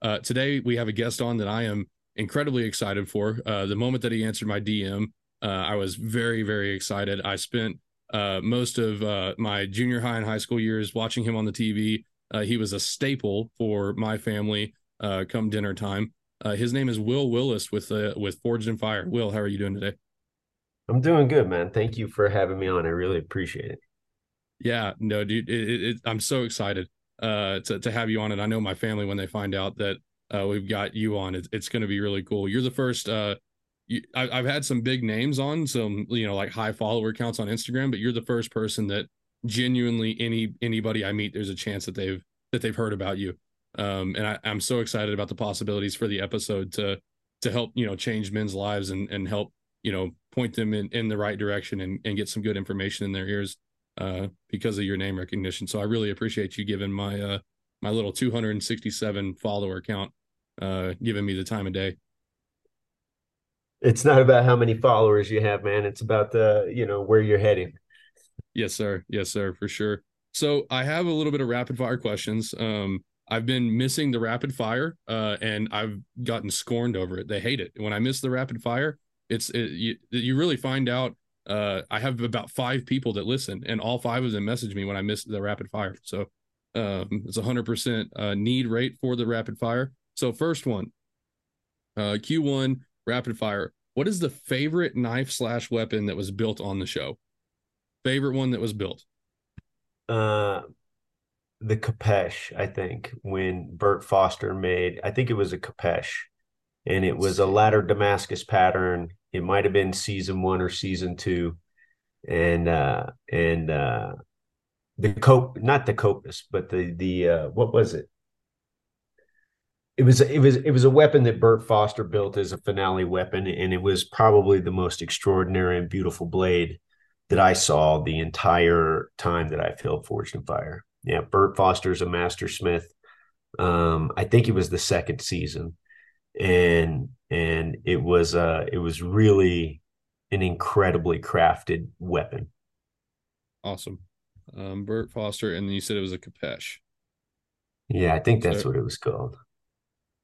Uh, today, we have a guest on that I am incredibly excited for. Uh, the moment that he answered my DM, uh, I was very, very excited. I spent uh, most of uh, my junior high and high school years watching him on the TV. Uh, he was a staple for my family come dinner time. his name is Wil Willis with with Forged in Fire. Wil, how are you doing today? I'm doing good, man. Thank you for having me on. I really appreciate it. Yeah, no, dude, it, it, it, I'm so excited uh, to to have you on. And I know my family when they find out that uh, we've got you on, it's, it's going to be really cool. You're the first. Uh, you, I, have had some big names on, some you know like high follower counts on Instagram, but you're the first person that genuinely any anybody I meet, there's a chance that they've that they've heard about you. Um, and I, I'm so excited about the possibilities for the episode to to help you know change men's lives and and help you know point them in, in the right direction and, and get some good information in their ears uh, because of your name recognition. So I really appreciate you giving my uh, my little 267 follower count, uh, giving me the time of day. It's not about how many followers you have, man. It's about the you know where you're heading. Yes, sir. Yes, sir, for sure. So I have a little bit of rapid fire questions. Um, I've been missing the rapid fire, uh, and I've gotten scorned over it. They hate it when I miss the rapid fire. It's it, you, you really find out uh, I have about five people that listen, and all five of them message me when I miss the rapid fire. So um, it's a hundred percent uh, need rate for the rapid fire. So first one, uh, Q1 rapid fire. What is the favorite knife slash weapon that was built on the show? Favorite one that was built? Uh, the Khopesh. I think when Burt Foster made, I think it was a Khopesh, and it was a ladder Damascus pattern it might have been season one or season two, and uh, and uh, the cope, not the copus, but the the uh, what was it? It was it was it was a weapon that Burt Foster built as a finale weapon, and it was probably the most extraordinary and beautiful blade that I saw the entire time that I've held Forged in Fire. Yeah, Burt Foster's a master smith. Um, I think it was the second season, and and it was uh it was really an incredibly crafted weapon. Awesome. Um Burt Foster, and you said it was a Khopesh. Yeah, I think that's so, what it was called.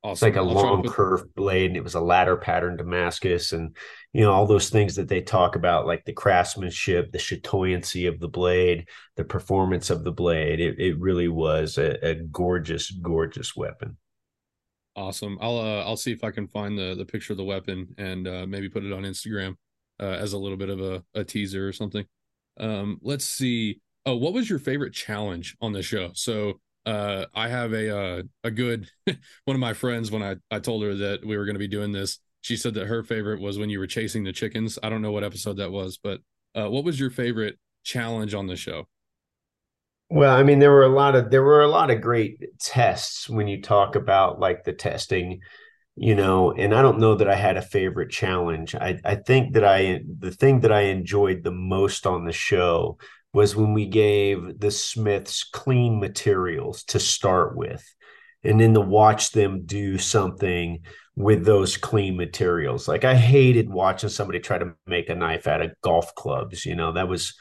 Awesome. It's like a I'll long put... curved blade, and it was a ladder pattern Damascus, and you know all those things that they talk about, like the craftsmanship, the chatoyancy of the blade, the performance of the blade. It, it really was a, a gorgeous, gorgeous weapon. Awesome. I'll uh, I'll see if I can find the the picture of the weapon and uh, maybe put it on Instagram uh, as a little bit of a, a teaser or something. Um, let's see. Oh, what was your favorite challenge on the show? So uh, I have a uh, a good one of my friends when I I told her that we were going to be doing this. She said that her favorite was when you were chasing the chickens. I don't know what episode that was, but uh, what was your favorite challenge on the show? Well, I mean, there were a lot of there were a lot of great tests when you talk about like the testing, you know, and I don't know that I had a favorite challenge. I, I think that I the thing that I enjoyed the most on the show was when we gave the Smiths clean materials to start with, and then to watch them do something with those clean materials. Like I hated watching somebody try to make a knife out of golf clubs. You know, that was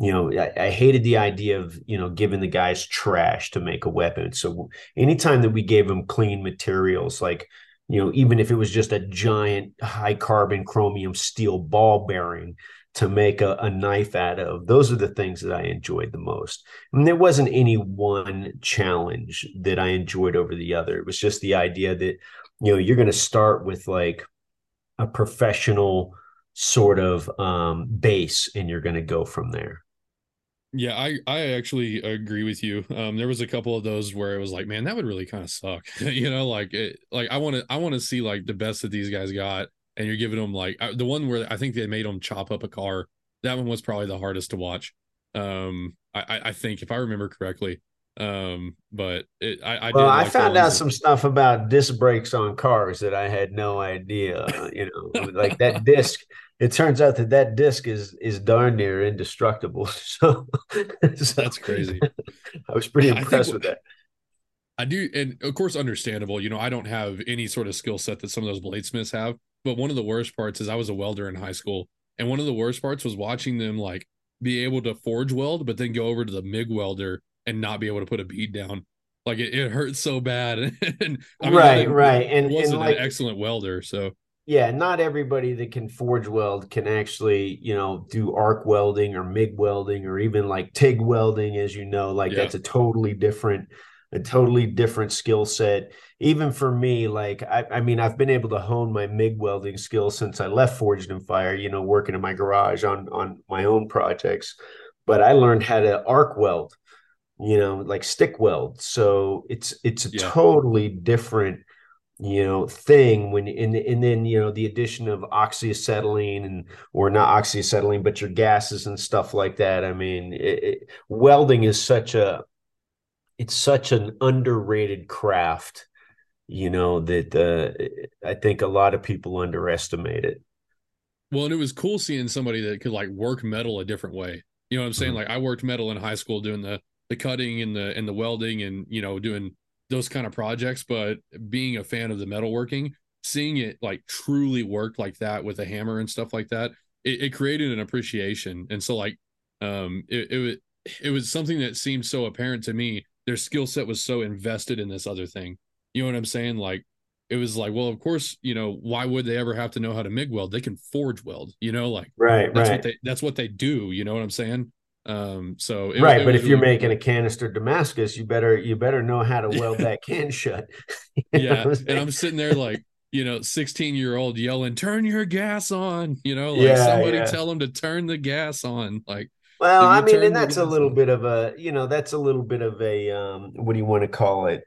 you know, I, I, hated the idea of, you know, giving the guys trash to make a weapon. So anytime that we gave them clean materials, like, you know, even if it was just a giant high carbon chromium steel ball bearing to make a, a knife out of, those are the things that I enjoyed the most. And there wasn't any one challenge that I enjoyed over the other. It was just the idea that, you know, you're going to start with like a professional sort of um, base and you're going to go from there. Yeah, I I actually agree with you. Um, there was a couple of those where it was like, man, that would really kind of suck. you know, like it, like I want to I want to see like the best that these guys got, and you're giving them like the one where I think they made them chop up a car. That one was probably the hardest to watch. Um, I I think if I remember correctly, Um, but it, I, I, well, like I found out some stuff about disc brakes on cars that I had no idea. You know, like that disc. It turns out that that disc is is darn near indestructible. So, so that's crazy. I was pretty impressed with that. I do, and of course, understandable. You know, I don't have any sort of skill set that some of those bladesmiths have. But one of the worst parts is I was a welder in high school, and one of the worst parts was watching them like be able to forge weld, but then go over to the MIG welder and not be able to put a bead down. Like it, it hurts so bad. and I mean, right, right. And wasn't and like, an excellent welder. So yeah, not everybody that can forge weld can actually, you know, do arc welding or MIG welding or even like TIG welding, as you know, like yeah. that's a totally different a totally different skill set. Even for me, like I, I mean, I've been able to hone my MIG welding skills since I left Forged in Fire, you know, working in my garage on on my own projects. But I learned how to arc weld, you know, like stick weld. So it's it's a yeah. totally different you know thing when and, and then you know the addition of oxyacetylene and or not oxyacetylene but your gases and stuff like that i mean it, it, welding is such a it's such an underrated craft you know that uh, i think a lot of people underestimate it well and it was cool seeing somebody that could like work metal a different way you know what i'm saying mm-hmm. like i worked metal in high school doing the the cutting and the and the welding and you know doing those kind of projects but being a fan of the metalworking seeing it like truly work like that with a hammer and stuff like that it, it created an appreciation and so like um it, it it was something that seemed so apparent to me their skill set was so invested in this other thing. You know what I'm saying? Like it was like, well, of course, you know, why would they ever have to know how to MIG weld? They can forge weld, you know, like right, that's right. what they that's what they do, you know what I'm saying? Um, so it, right, it, but if you're making a canister Damascus, you better you better know how to weld that can shut. yeah, I'm and I'm sitting there like, you know, 16 year old yelling, "Turn your gas on!" You know, like yeah, somebody yeah. tell them to turn the gas on. Like well, I mean, and that's a little bit of a, you know, that's a little bit of a, um, what do you want to call it?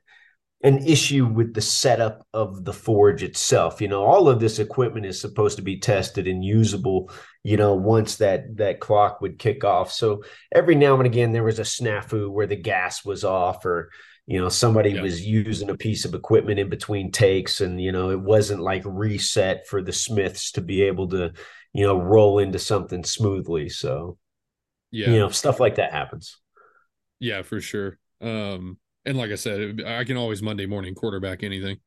An issue with the setup of the forge itself. You know, all of this equipment is supposed to be tested and usable. You know, once that that clock would kick off. So every now and again, there was a snafu where the gas was off, or you know, somebody yeah. was using a piece of equipment in between takes, and you know, it wasn't like reset for the smiths to be able to, you know, roll into something smoothly. So yeah you know stuff like that happens yeah for sure um and like i said i can always monday morning quarterback anything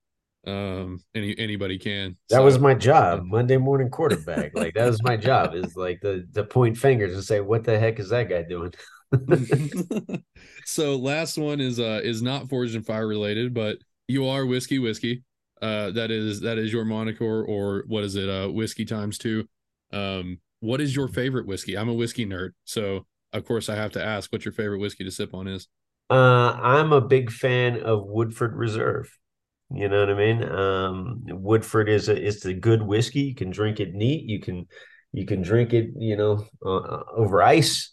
um any anybody can. That so, was my job. monday morning quarterback. Like that was my job is like the the point fingers and say what the heck is that guy doing? So last one is uh is not forged and fire related but you are whiskey whiskey. Uh that is that is your moniker or what is it uh whiskey times two. Um what is your favorite whiskey? I'm a whiskey nerd, so of course I have to ask what your favorite whiskey to sip on is. Uh, I'm a big fan of Woodford Reserve. You know what I mean? Um, Woodford is a it's a good whiskey. You can drink it neat. You can you can drink it, you know, uh, uh over ice.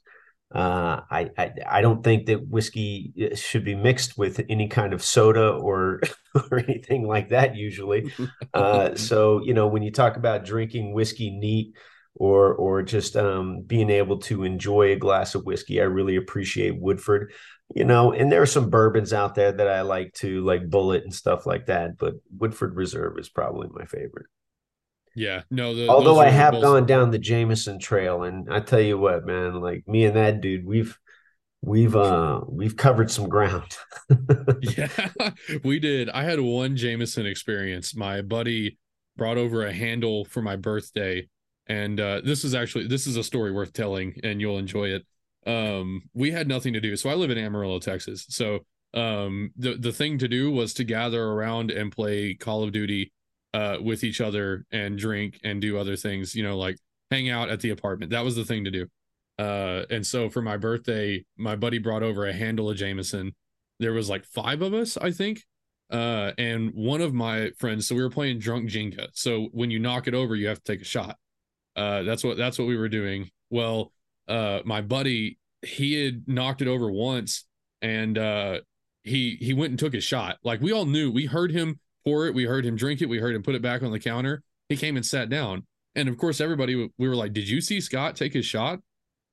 Uh, I, I, I don't think that whiskey uh, should be mixed with any kind of soda or or anything like that. Usually, uh, so you know when you talk about drinking whiskey neat, or or just um, being able to enjoy a glass of whiskey. I really appreciate Woodford, you know. And there are some bourbons out there that I like to like Bulleit and stuff like that. But Woodford Reserve is probably my favorite. Yeah, no. The, Although I have both... gone down the Jameson Trail, and I tell you what, man, like me and that dude, we've we've uh we've covered some ground. yeah, we did. I had one Jameson experience. My buddy brought over a handle for my birthday and uh, this is actually this is a story worth telling and you'll enjoy it um, we had nothing to do. So i live in amarillo texas. So um, the the thing to do was to gather around and play call of duty uh, with each other and drink and do other things you know like hang out at the apartment. That was the thing to do. Uh, and so for my birthday my buddy brought over a handle of jameson. There was like five of us i think. Uh, and one of my friends so we were playing drunk jenga. So when you knock it over you have to take a shot. Uh, that's what that's what we were doing. Well, uh, my buddy he had knocked it over once, and uh, he he went and took his shot. Like we all knew, we heard him pour it, we heard him drink it, we heard him put it back on the counter. He came and sat down, and of course, everybody we were like, "Did you see Scott take his shot?"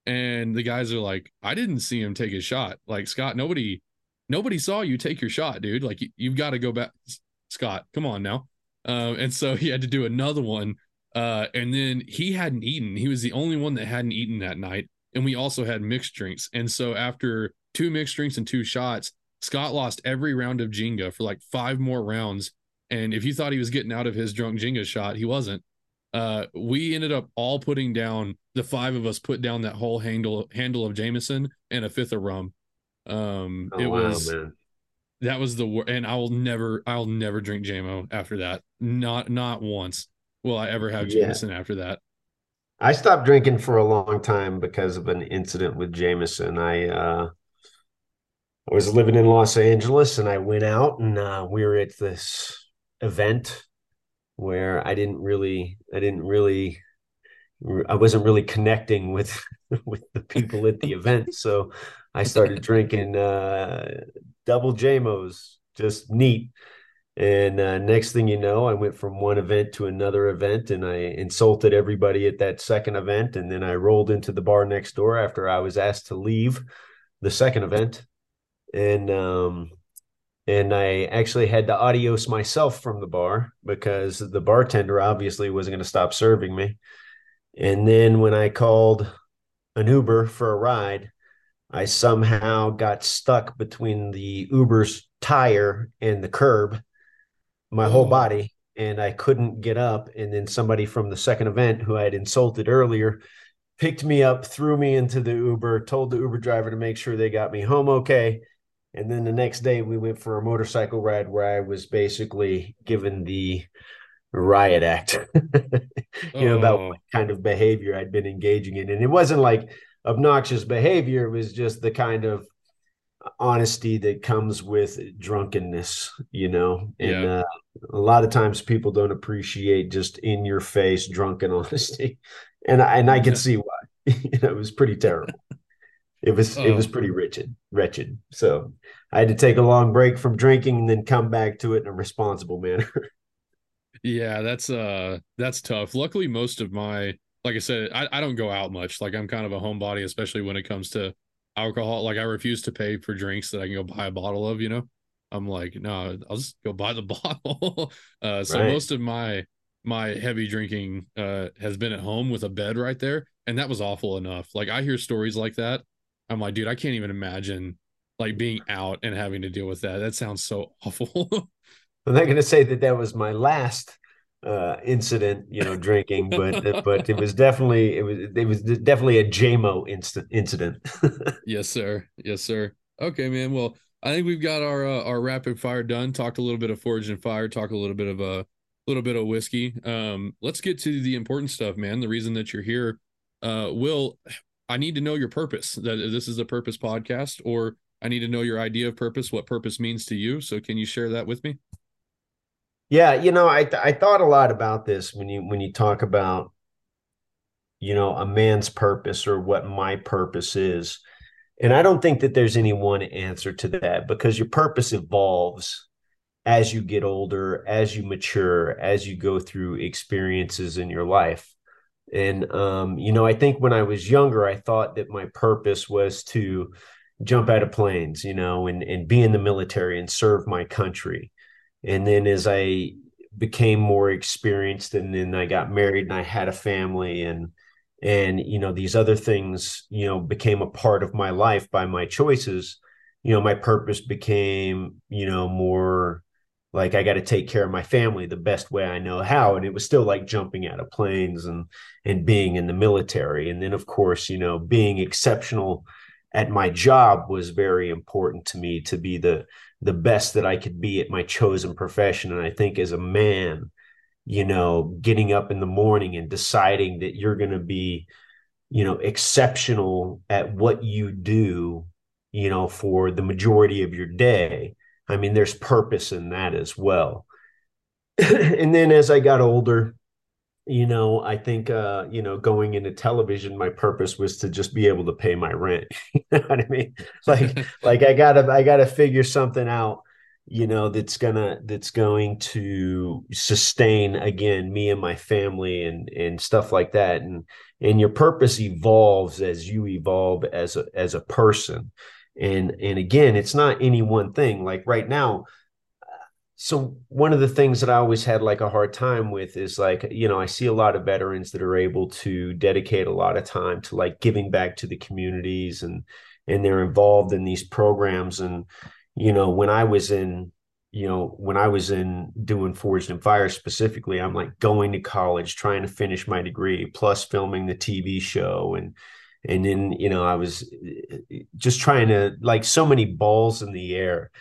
And the guys are like, "I didn't see him take his shot." Like Scott, nobody nobody saw you take your shot, dude. Like you, have got to go back, Scott. Come on now. Uh, and so he had to do another one. Uh, and then he hadn't eaten. He was the only one that hadn't eaten that night. And we also had mixed drinks. And so after two mixed drinks and two shots, Scott lost every round of Jenga for like five more rounds. And if you thought he was getting out of his drunk Jenga shot, he wasn't. Uh, we ended up all putting down the five of us put down that whole handle handle of Jameson and a fifth of rum. Um, oh, it wow, was man. that was the and I will never, I'll never drink Jamo after that. Not, not once will I ever have Jameson yeah. after that. I stopped drinking for a long time because of an incident with Jameson. I uh, I was living in Los Angeles and I went out and uh, we were at this event where I didn't really, I didn't really, I wasn't really connecting with with the people at the event. So I started drinking uh, double Jamos, just neat. And uh, next thing you know, I went from one event to another event and I insulted everybody at that second event. And then I rolled into the bar next door after I was asked to leave the second event. And, um, and I actually had to adios myself from the bar because the bartender obviously wasn't going to stop serving me. And then when I called an Uber for a ride, I somehow got stuck between the Uber's tire and the curb, my oh. whole mm. body, and I couldn't get up. And then somebody from the second event who I had insulted earlier picked me up, threw me into the Uber, told the Uber driver to make sure they got me home okay. And then the next day we went for a motorcycle ride where I was basically given the riot act, you know, about oh. what kind of behavior I'd been engaging in. And it wasn't like obnoxious behavior. It was just the kind of honesty that comes with drunkenness, you know. And yeah. uh, a lot of times people don't appreciate just in your face drunken honesty, and I, and I can see why. you know, it was pretty terrible. It was oh. it was oh. pretty wretched, wretched. So I had to take a long break from drinking and then come back to it in a responsible manner. yeah, that's uh that's tough. Luckily, most of my like I said, I, I don't go out much. Like I'm kind of a homebody, especially when it comes to alcohol. Like I refuse to pay for drinks that I can go buy a bottle of, you know. I'm like, no, I'll just go buy the bottle. uh, so right. most of my my heavy drinking uh, has been at home with a bed right there, and that was awful enough. Like I hear stories like that, I'm like, dude, I can't even imagine like being out and having to deal with that. That sounds so awful. I'm not going to say that that was my last uh, incident, you know, drinking, but but it was definitely it was it was definitely a Jamo instant incident. yes, sir. Yes, sir. Okay, man. Well, I think we've got our uh, our rapid fire done. Talked a little bit of forge and fire. Talk a little bit of a uh, little bit of whiskey. Um, let's get to the important stuff, man. The reason that you're here. Uh, Wil, I need to know your purpose. That this is a purpose podcast, or I need to know your idea of purpose, what purpose means to you. So, can you share that with me? Yeah, you know, I I thought a lot about this when you when you talk about you know a man's purpose or what my purpose is. And I don't think that there's any one answer to that because your purpose evolves as you get older, as you mature, as you go through experiences in your life. And um, you know, I think when I was younger, I thought that my purpose was to jump out of planes, you know, and and be in the military and serve my country. And then as I became more experienced and then I got married and I had a family and and you know these other things you know became a part of my life by my choices you know my purpose became you know more like I got to take care of my family the best way I know how. And it was still like jumping out of planes and and being in the military. And then of course you know being exceptional at my job was very important to me to be the the best that I could be at my chosen profession. And I think as a man, you know, getting up in the morning and deciding that you're going to be, you know, exceptional at what you do, you know, for the majority of your day. I mean, there's purpose in that as well. and then as I got older, you know i think uh you know going into television my purpose was to just be able to pay my rent you know what i mean? Like like i gotta i gotta figure something out you know that's gonna that's going to sustain again me and my family and and stuff like that and and your purpose evolves as you evolve as a as a person and and again it's not any one thing like right now so one of the things that I always had like a hard time with is like, you know, I see a lot of veterans that are able to dedicate a lot of time to like giving back to the communities and and they're involved in these programs. And, you know, when I was in, you know, when I was in doing Forged in Fire specifically, I'm like going to college, trying to finish my degree, plus filming the TV show and and then, you know, I was eh, eh, just trying to like so many balls in the air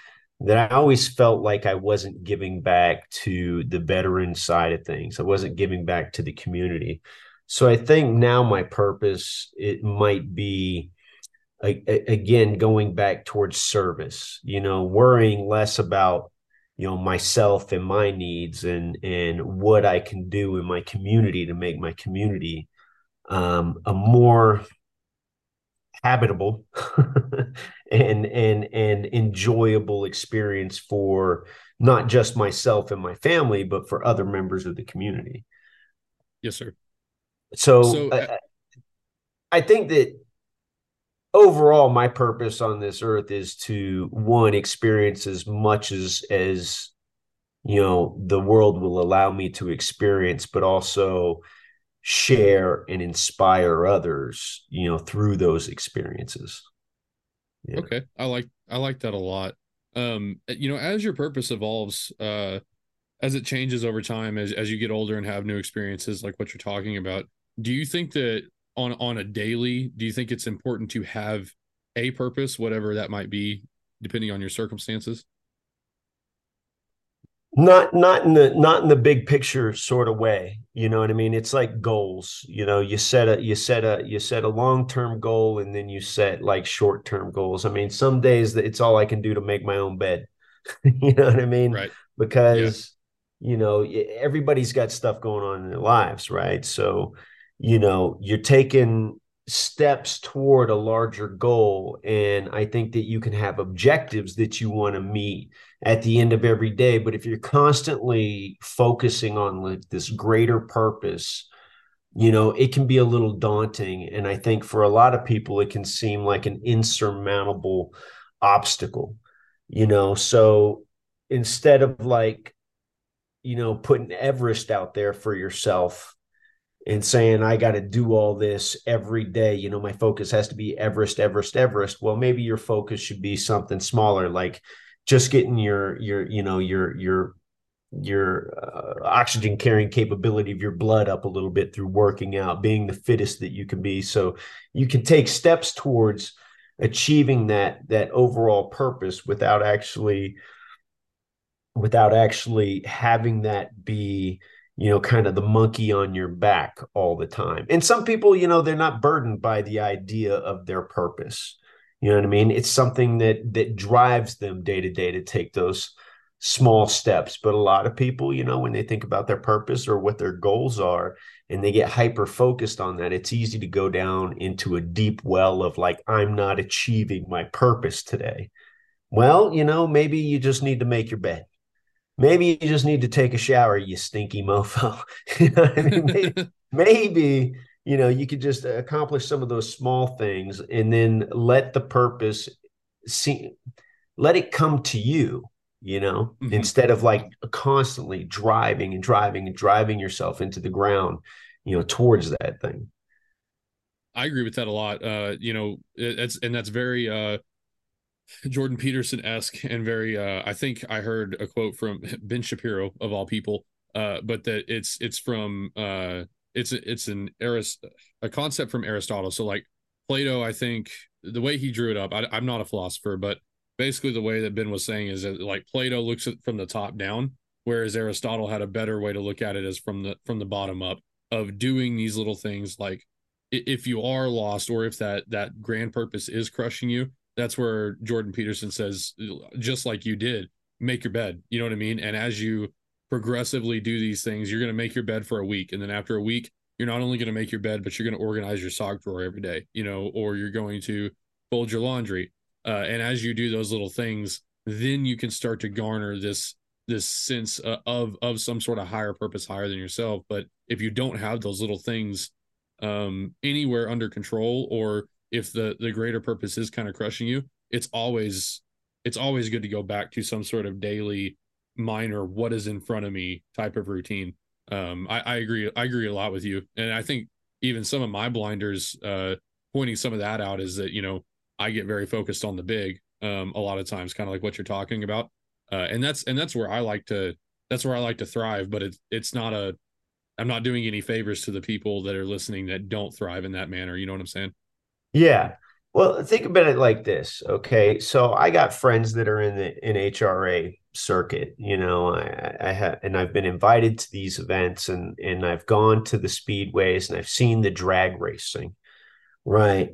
that I always felt like I wasn't giving back to the veteran side of things. I wasn't giving back to the community. So I think now my purpose it might be again going back towards service. You know, worrying less about you know myself and my needs and and what I can do in my community to make my community um, a more habitable and and and enjoyable experience for not just myself and my family but for other members of the community. Yes sir. So, so I, uh, I think that overall my purpose on this earth is to one experience as much as as you know the world will allow me to experience but also share and inspire others you know through those experiences. Yeah. okay. I like i like that a lot. Um you know as your purpose evolves uh as it changes over time as, as you get older and have new experiences like what you're talking about do you think that on on a daily do you think it's important to have a purpose whatever that might be depending on your circumstances not not in the not in the big picture sort of way you know what i mean? It's like goals you know? You set a you set a you set a long-term goal and then you set like short-term goals. I mean some days that it's all i can do to make my own bed you know what i mean? Right. Because yeah. you know everybody's got stuff going on in their lives right? So you know you're taking steps toward a larger goal and i think that you can have objectives that you want to meet at the end of every day but if you're constantly focusing on like this greater purpose you know it can be a little daunting and i think for a lot of people it can seem like an insurmountable obstacle you know so instead of like you know putting everest out there for yourself and saying I got to do all this every day. You know, my focus has to be Everest, Everest, Everest. Well, maybe your focus should be something smaller, like just getting your your you know your your your uh, oxygen carrying capability of your blood up a little bit through working out, being the fittest that you can be. So you can take steps towards achieving that that overall purpose without actually without actually having that be you know, kind of the monkey on your back all the time. And some people, you know, they're not burdened by the idea of their purpose. You know what I mean? It's something that that drives them day to day to take those small steps. But a lot of people, you know, when they think about their purpose or what their goals are and they get hyper focused on that, it's easy to go down into a deep well of like, I'm not achieving my purpose today. Well, you know, maybe you just need to make your bed maybe you just need to take a shower, you stinky mofo. you know I mean? maybe, maybe, you know, you could just accomplish some of those small things and then let the purpose see, let it come to you, you know, mm-hmm. instead of like constantly driving and driving and driving yourself into the ground, you know, towards that thing. I agree with that a lot. Uh, you know, it's and that's very uh Jordan Peterson esque and very. Uh, I think I heard a quote from Ben Shapiro of all people, uh, but that it's it's from uh, it's it's an Arist a concept from Aristotle. So like Plato, I think the way he drew it up. I, I'm not a philosopher, but basically the way that Ben was saying is that like Plato looks at from the top down, whereas Aristotle had a better way to look at it as from the from the bottom up of doing these little things like if you are lost or if that that grand purpose is crushing you that's where Jordan Peterson says, just like you did, make your bed. You know what I mean? And as you progressively do these things, you're going to make your bed for a week. And then after a week, you're not only going to make your bed, but you're going to organize your sock drawer every day, you know, or you're going to fold your laundry. Uh, and as you do those little things, then you can start to garner this this sense uh, of of some sort of higher purpose higher than yourself but if you don't have those little things um anywhere under control or if the the greater purpose is kind of crushing you it's always it's always good to go back to some sort of daily minor what is in front of me type of routine. Um, I, I agree. I agree a lot with you, and I think even some of my blinders, uh, pointing some of that out is that you know I get very focused on the big um, a lot of times, kind of like what you're talking about, uh, and that's and that's where I like to that's where I like to thrive. But it's it's not a I'm not doing any favors to the people that are listening that don't thrive in that manner. You know what I'm saying? Yeah. Well, think about it like this. Okay. So I got friends that are in the NHRA circuit, you know, I, I have, and I've been invited to these events and, and I've gone to the speedways and I've seen the drag racing. Right.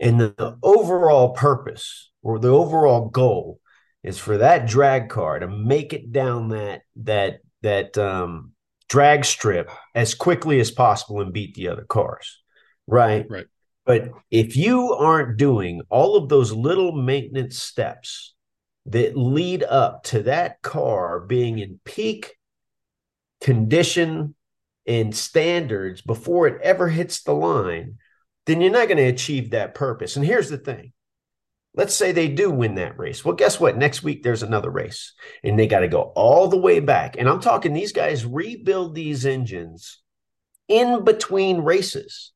And the, the overall purpose or the overall goal is for that drag car to make it down that, that, that, um, drag strip as quickly as possible and beat the other cars. Right. Right. But if you aren't doing all of those little maintenance steps that lead up to that car being in peak condition and standards before it ever hits the line, then you're not going to achieve that purpose. And here's the thing let's say they do win that race. Well, guess what? Next week, there's another race, and they got to go all the way back. And I'm talking these guys rebuild these engines in between races.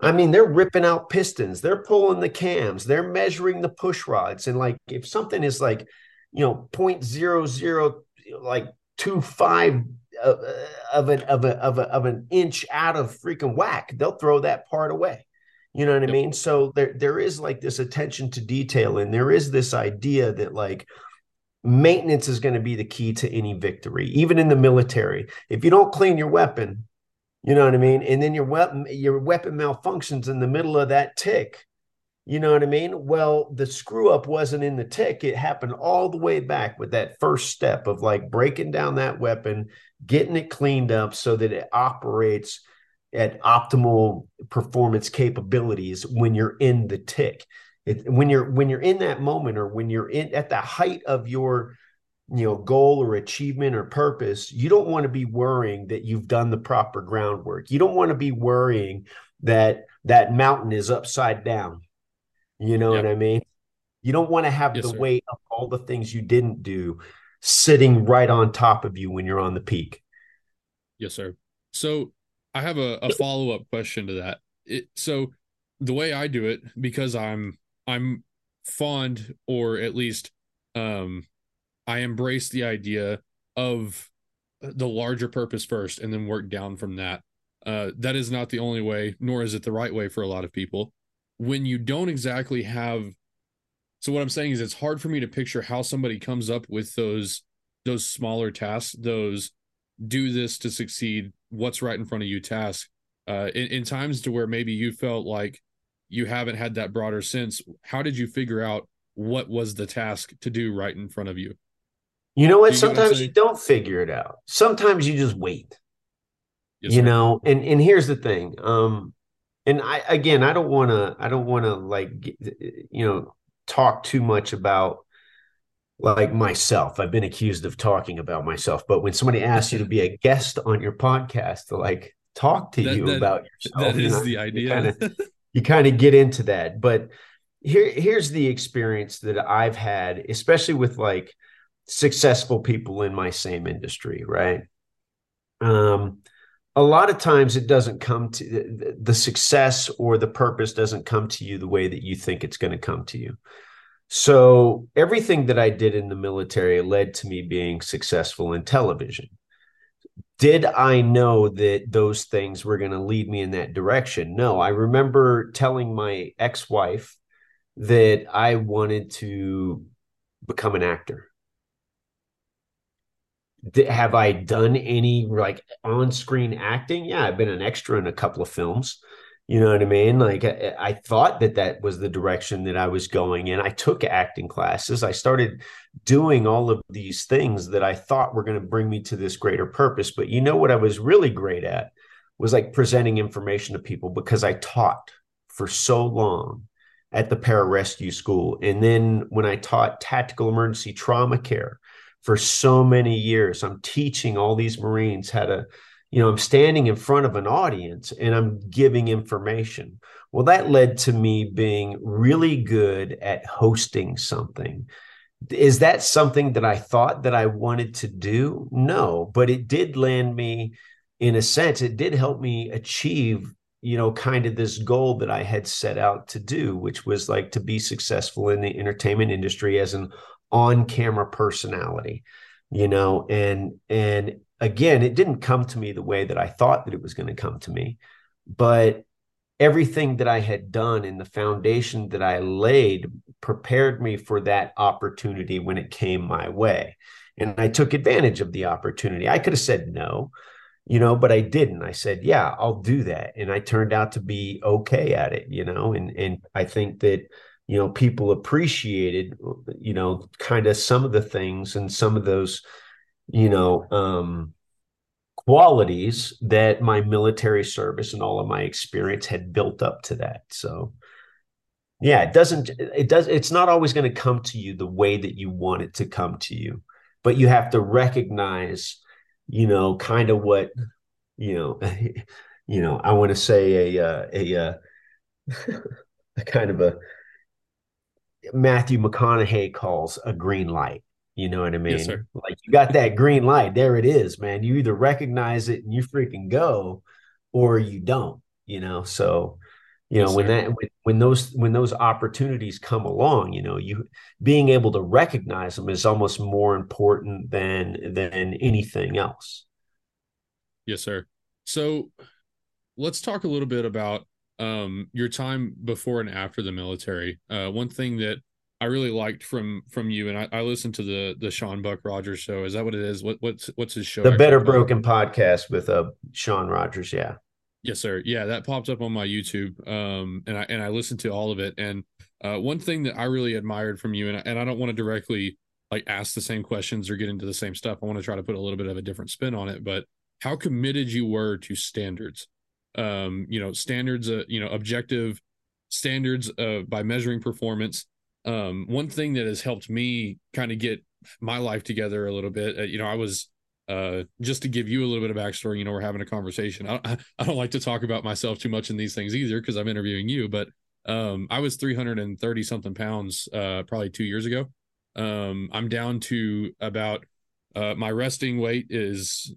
I mean, they're ripping out pistons, they're pulling the cams, they're measuring the push rods. And like if something is like, you know, 0.00 like two five uh, of an of a of a of an inch out of freaking whack, they'll throw that part away. You know what I mean? So there there is like this attention to detail, and there is this idea that like maintenance is going to be the key to any victory, even in the military. If you don't clean your weapon, you know what I mean? And then your weapon your weapon malfunctions in the middle of that tick. You know what I mean? Well, the screw up wasn't in the tick. It happened all the way back with that first step of like breaking down that weapon, getting it cleaned up so that it operates at optimal performance capabilities when you're in the tick. It, when you're when you're in that moment or when you're in at the height of your you know goal or achievement or purpose you don't want to be worrying that you've done the proper groundwork. You don't want to be worrying that that mountain is upside down. You know yep. what i mean? You don't want to have yes, the sir. weight of all the things you didn't do sitting right on top of you when you're on the peak. Yes sir. So i have a, a follow-up question to that. It, so the way i do it because i'm i'm fond or at least um I embrace the idea of the larger purpose first and then work down from that. Uh, that is not the only way, nor is it the right way for a lot of people. When you don't exactly have, so what I'm saying is, it's hard for me to picture how somebody comes up with those those smaller tasks, those do this to succeed, what's right in front of you tasks. Uh, in, in times to where maybe you felt like you haven't had that broader sense, how did you figure out what was the task to do right in front of you? You know what? You Sometimes you don't figure it out. Sometimes you just wait. Yes, you sir. know, and and here's the thing. Um, and I again, I don't want to. I don't want to like, you know, talk too much about like myself. I've been accused of talking about myself, but when somebody asks you to be a guest on your podcast to like talk to that, you that, about yourself, that is you know, the idea. You kind of get into that, but here here's the experience that I've had, especially with like successful people in my same industry, right? Um, a lot of times it doesn't come to the, success or the purpose doesn't come to you the way that you think it's going to come to you. So everything that I did in the military led to me being successful in television. Did I know that those things were going to lead me in that direction? No. I remember telling my ex wife that I wanted to become an actor have I done any like on screen acting? Yeah, I've been an extra in a couple of films. You know what I mean? Like I, I, thought that that was the direction that I was going in. I took acting classes. I started doing all of these things that I thought were going to bring me to this greater purpose. But you know what I was really great at was like presenting information to people because I taught for so long at the pararescue school. And then when I taught tactical emergency trauma care, for so many years. I'm teaching all these Marines how to, you know, I'm standing in front of an audience and I'm giving information. Well, that led to me being really good at hosting something. Is that something that I thought that I wanted to do? No, but it did land me in a sense, it did help me achieve, you know, kind of this goal that I had set out to do, which was like to be successful in the entertainment industry as an on-camera personality, you know, and and again, it didn't come to me the way that I thought that it was going to come to me, but everything that I had done and the foundation that I laid prepared me for that opportunity when it came my way. And I took advantage of the opportunity. I could have said no, you know, but I didn't. I said, yeah, I'll do that. And I turned out to be okay at it, you know, and and I think that you know people appreciated you know kind of some of the things and some of those you know um qualities that my military service and all of my experience had built up to that. So yeah, it doesn't it does it's not always going to come to you the way that you want it to come to you. But you have to recognize, you know, kind of what, you know, you know, I want to say a uh, a uh, a kind of a Matthew McConaughey calls a green light you know what I mean? Yes, like you got that green light. There it is, man. You either recognize it and you freaking go, or you don't, you know. So, you yes, know, when sir. that when, when those when those opportunities come along, you know, you being able to recognize them is almost more important than than anything else. Yes, sir. So let's talk a little bit about um your time before and after the military. Uh one thing that I really liked from from you, and I, I listened to the the Sean Buck Rogers show. Is that what it is? What what's what's his show? The Better Broken podcast with uh Sean Rogers. Yeah. Yes, sir. Yeah, that popped up on my YouTube, um, and I and I listened to all of it. And uh, one thing that I really admired from you, and I, and I don't want to directly like ask the same questions or get into the same stuff. I want to try to put a little bit of a different spin on it. But how committed you were to standards, um, you know, standards, uh, you know, objective standards uh, by measuring performance um, one thing that has helped me kind of get my life together a little bit, uh, you know, I was uh, just to give you a little bit of backstory, you know, we're having a conversation. I, I don't like to talk about myself too much in these things either because I'm interviewing you, but um, I was 330 something pounds uh, probably two years ago. Um, I'm down to about uh, my resting weight is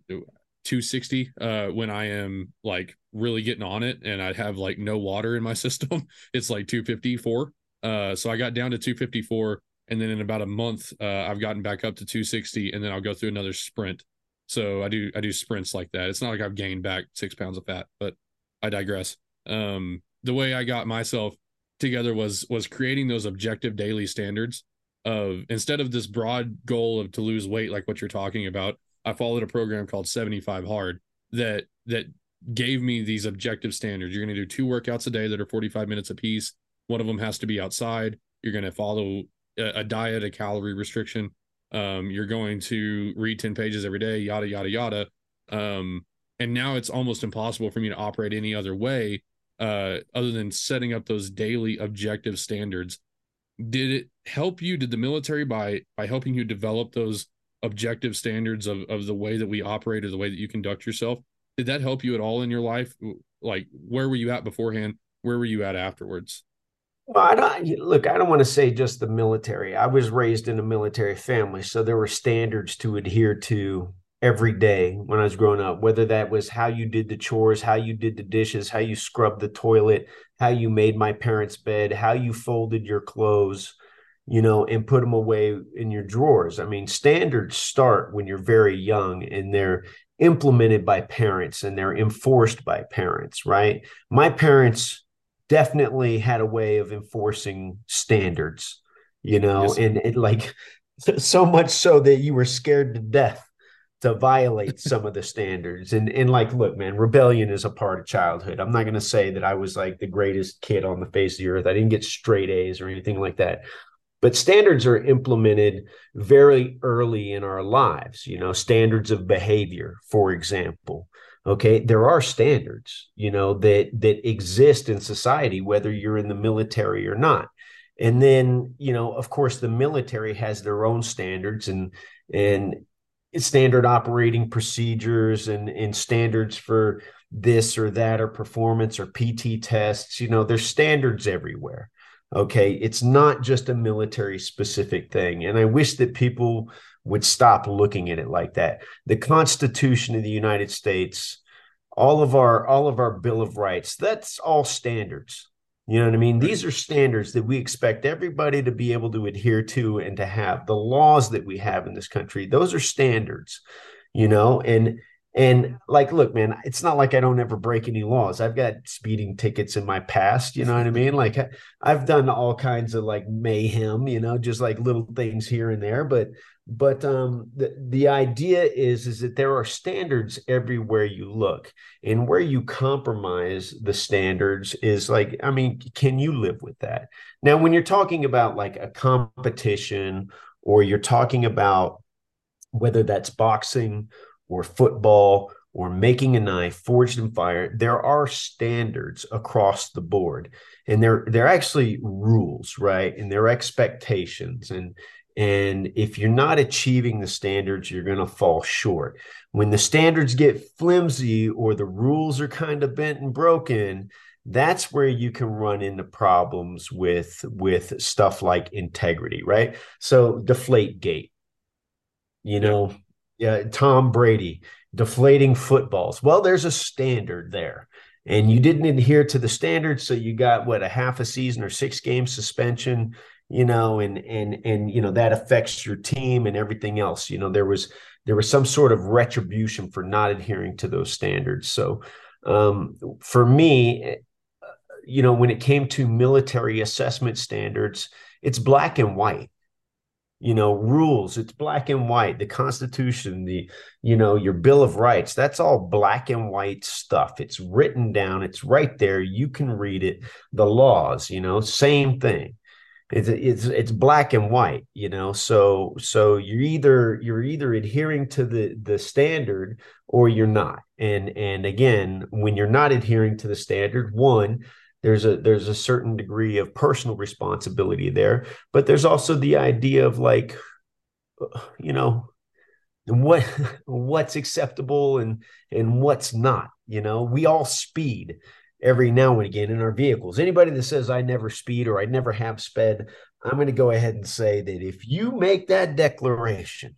260 uh, when I am like really getting on it and I have like no water in my system. it's like 254. Uh, so I got down to 254, and then in about a month, uh, I've gotten back up to 260, and then I'll go through another sprint. So I do I do sprints like that. It's not like I've gained back six pounds of fat, but I digress. Um, the way I got myself together was was creating those objective daily standards of instead of this broad goal of to lose weight like what you're talking about. I followed a program called 75 Hard that that gave me these objective standards. You're going to do two workouts a day that are 45 minutes a piece one of them has to be outside. You're going to follow a, a diet, a calorie restriction. Um, you're going to read 10 pages every day, yada, yada, yada. Um, and now it's almost impossible for me to operate any other way uh, other than setting up those daily objective standards. Did it help you? Did the military by by helping you develop those objective standards of of the way that we operate or the way that you conduct yourself? Did that help you at all in your life? Like, where were you at beforehand? Where were you at afterwards? Well, I don't look. I don't want to say just the military. I was raised in a military family, so there were standards to adhere to every day when I was growing up. Whether that was how you did the chores, how you did the dishes, how you scrubbed the toilet, how you made my parents' bed, how you folded your clothes, you know, and put them away in your drawers. I mean, standards start when you're very young, and they're implemented by parents and they're enforced by parents. Right? My parents definitely had a way of enforcing standards, you know, yes. and it like so much so that you were scared to death to violate some of the standards. And and like, look, man, rebellion is a part of childhood. I'm not gonna say that I was like the greatest kid on the face of the earth. I didn't get straight A's or anything like that. But standards are implemented very early in our lives, you know, standards of behavior, for example okay there are standards you know that that exist in society whether you're in the military or not and then you know of course the military has their own standards and and standard operating procedures and, and standards for this or that or performance or PT tests. You know, there's standards everywhere. Okay. It's not just a military specific thing. And I wish that people would stop looking at it like that. The Constitution of the United States, all of our all of our Bill of Rights, that's all standards. You know what I mean? These are standards that we expect everybody to be able to adhere to and to have. The laws that we have in this country, those are standards, you know, and and like, look, man, it's not like I don't ever break any laws. I've got speeding tickets in my past, you know what I mean? Like I've done all kinds of like mayhem, you know, just like little things here and there. But but um, the the idea is is that there are standards everywhere you look, and where you compromise the standards is like, I mean, can you live with that? Now, when you're talking about like a competition, or you're talking about whether that's boxing or football or making a knife forged in fire there are standards across the board. And they're they're actually rules right? And they're expectations. And and if you're not achieving the standards you're going to fall short. When the standards get flimsy or the rules are kind of bent and broken that's where you can run into problems with with stuff like integrity right? So deflate gate you know yeah, Tom Brady deflating footballs. Well, there's a standard there. And you didn't adhere to the standard, so you got what a half a season or six game suspension, you know, and and and you know that affects your team and everything else. You know, there was there was some sort of retribution for not adhering to those standards. So um, for me, you know, when it came to military assessment standards, it's black and white you know rules. It's black and white the constitution the you know your bill of rights. That's all black and white stuff. It's written down. It's right there. You can read it. The laws you know same thing. It's it's it's black and white you know? So so you're either you're either adhering to the the standard or you're not. And and again when you're not adhering to the standard one there's a there's a certain degree of personal responsibility there but there's also the idea of like you know what what's acceptable and and what's not you know we all speed every now and again in our vehicles anybody that says i never speed or i never have sped i'm going to go ahead and say that if you make that declaration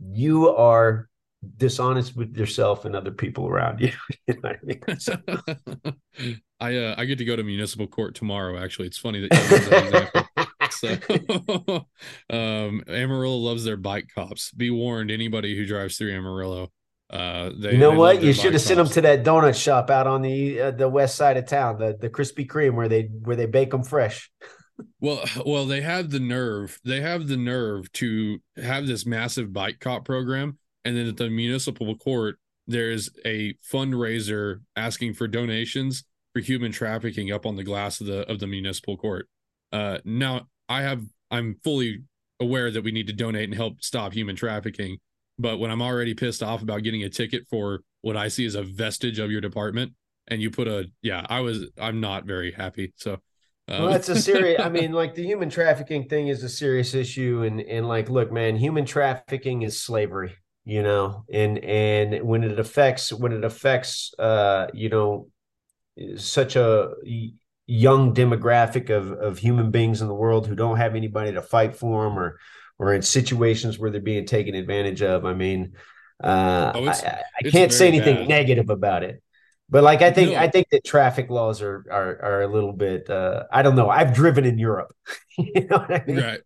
you are dishonest with yourself and other people around you. you know I, mean? so. I, uh, I get to go to municipal court tomorrow. Actually, it's funny that you use that example. so, um, Amarillo loves their bike cops. Be warned, anybody who drives through Amarillo. Uh, they, you know what? You should have sent them to that donut shop out on the uh, the west side of town, the the Krispy Kreme, where they where they bake them fresh. well, well, they have the nerve. They have the nerve to have this massive bike cop program and then at the municipal court there's a fundraiser asking for donations for human trafficking up on the glass of the of the municipal court. Uh, now I have I'm fully aware that we need to donate and help stop human trafficking, but when I'm already pissed off about getting a ticket for what I see as a vestige of your department, and you put a yeah, I was I'm not very happy. So um, well, that's a serious. I mean, like the human trafficking thing is a serious issue, and and like, look, man, human trafficking is slavery you know and and when it affects when it affects uh you know such a young demographic of of human beings in the world who don't have anybody to fight for them or or in situations where they're being taken advantage of i mean uh oh, i, I can't say anything bad. negative about it but like i think no. i think that traffic laws are are are a little bit uh i don't know i've driven in europe you know I mean? right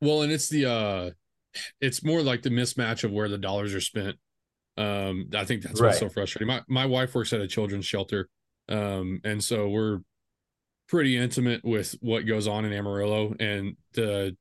well and it's the uh it's more like the mismatch of where the dollars are spent. Um, I think that's right. what's so frustrating. My my wife works at a children's shelter, um, and so we're pretty intimate with what goes on in Amarillo, and the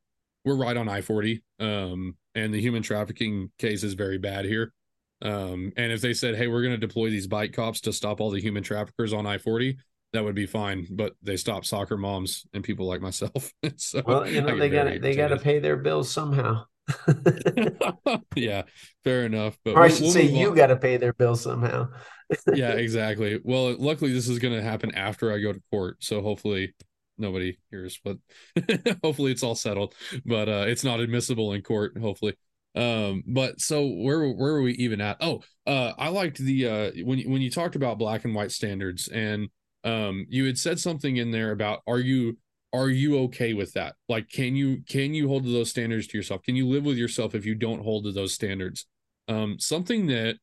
we're right on I forty, um, and the human trafficking case is very bad here. Um, and if they said, "Hey, we're going to deploy these bike cops to stop all the human traffickers on I forty, that would be fine. But they stop soccer moms and people like myself. so well, you know, they got they got to pay their bills somehow. yeah, fair enough. But or I should we'll say you got to pay their bill somehow. yeah, exactly. Well, luckily this is going to happen after I go to court, so hopefully nobody hears. But hopefully it's all settled. But uh, it's not admissible in court. Hopefully. Um, but so where where were we even at? Oh, uh, I liked the uh when when you talked about black and white standards, and um, you had said something in there about are you are you okay with that? Like, can you can you hold to those standards to yourself? Can you live with yourself if you don't hold to those standards? Um, something that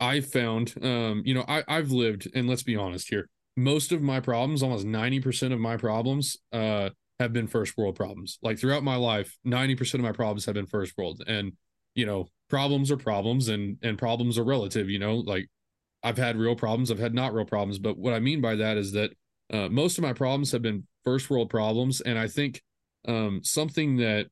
I found, um, you know, I I've lived, and let's be honest here, most of my problems, almost ninety percent of my problems, uh have been first world problems. Like throughout my life, 90% of my problems have been first world. And, you know, problems are problems and and problems are relative, you know, like I've had real problems, I've had not real problems, but what I mean by that is that uh, most of my problems have been first world problems and I think um, something that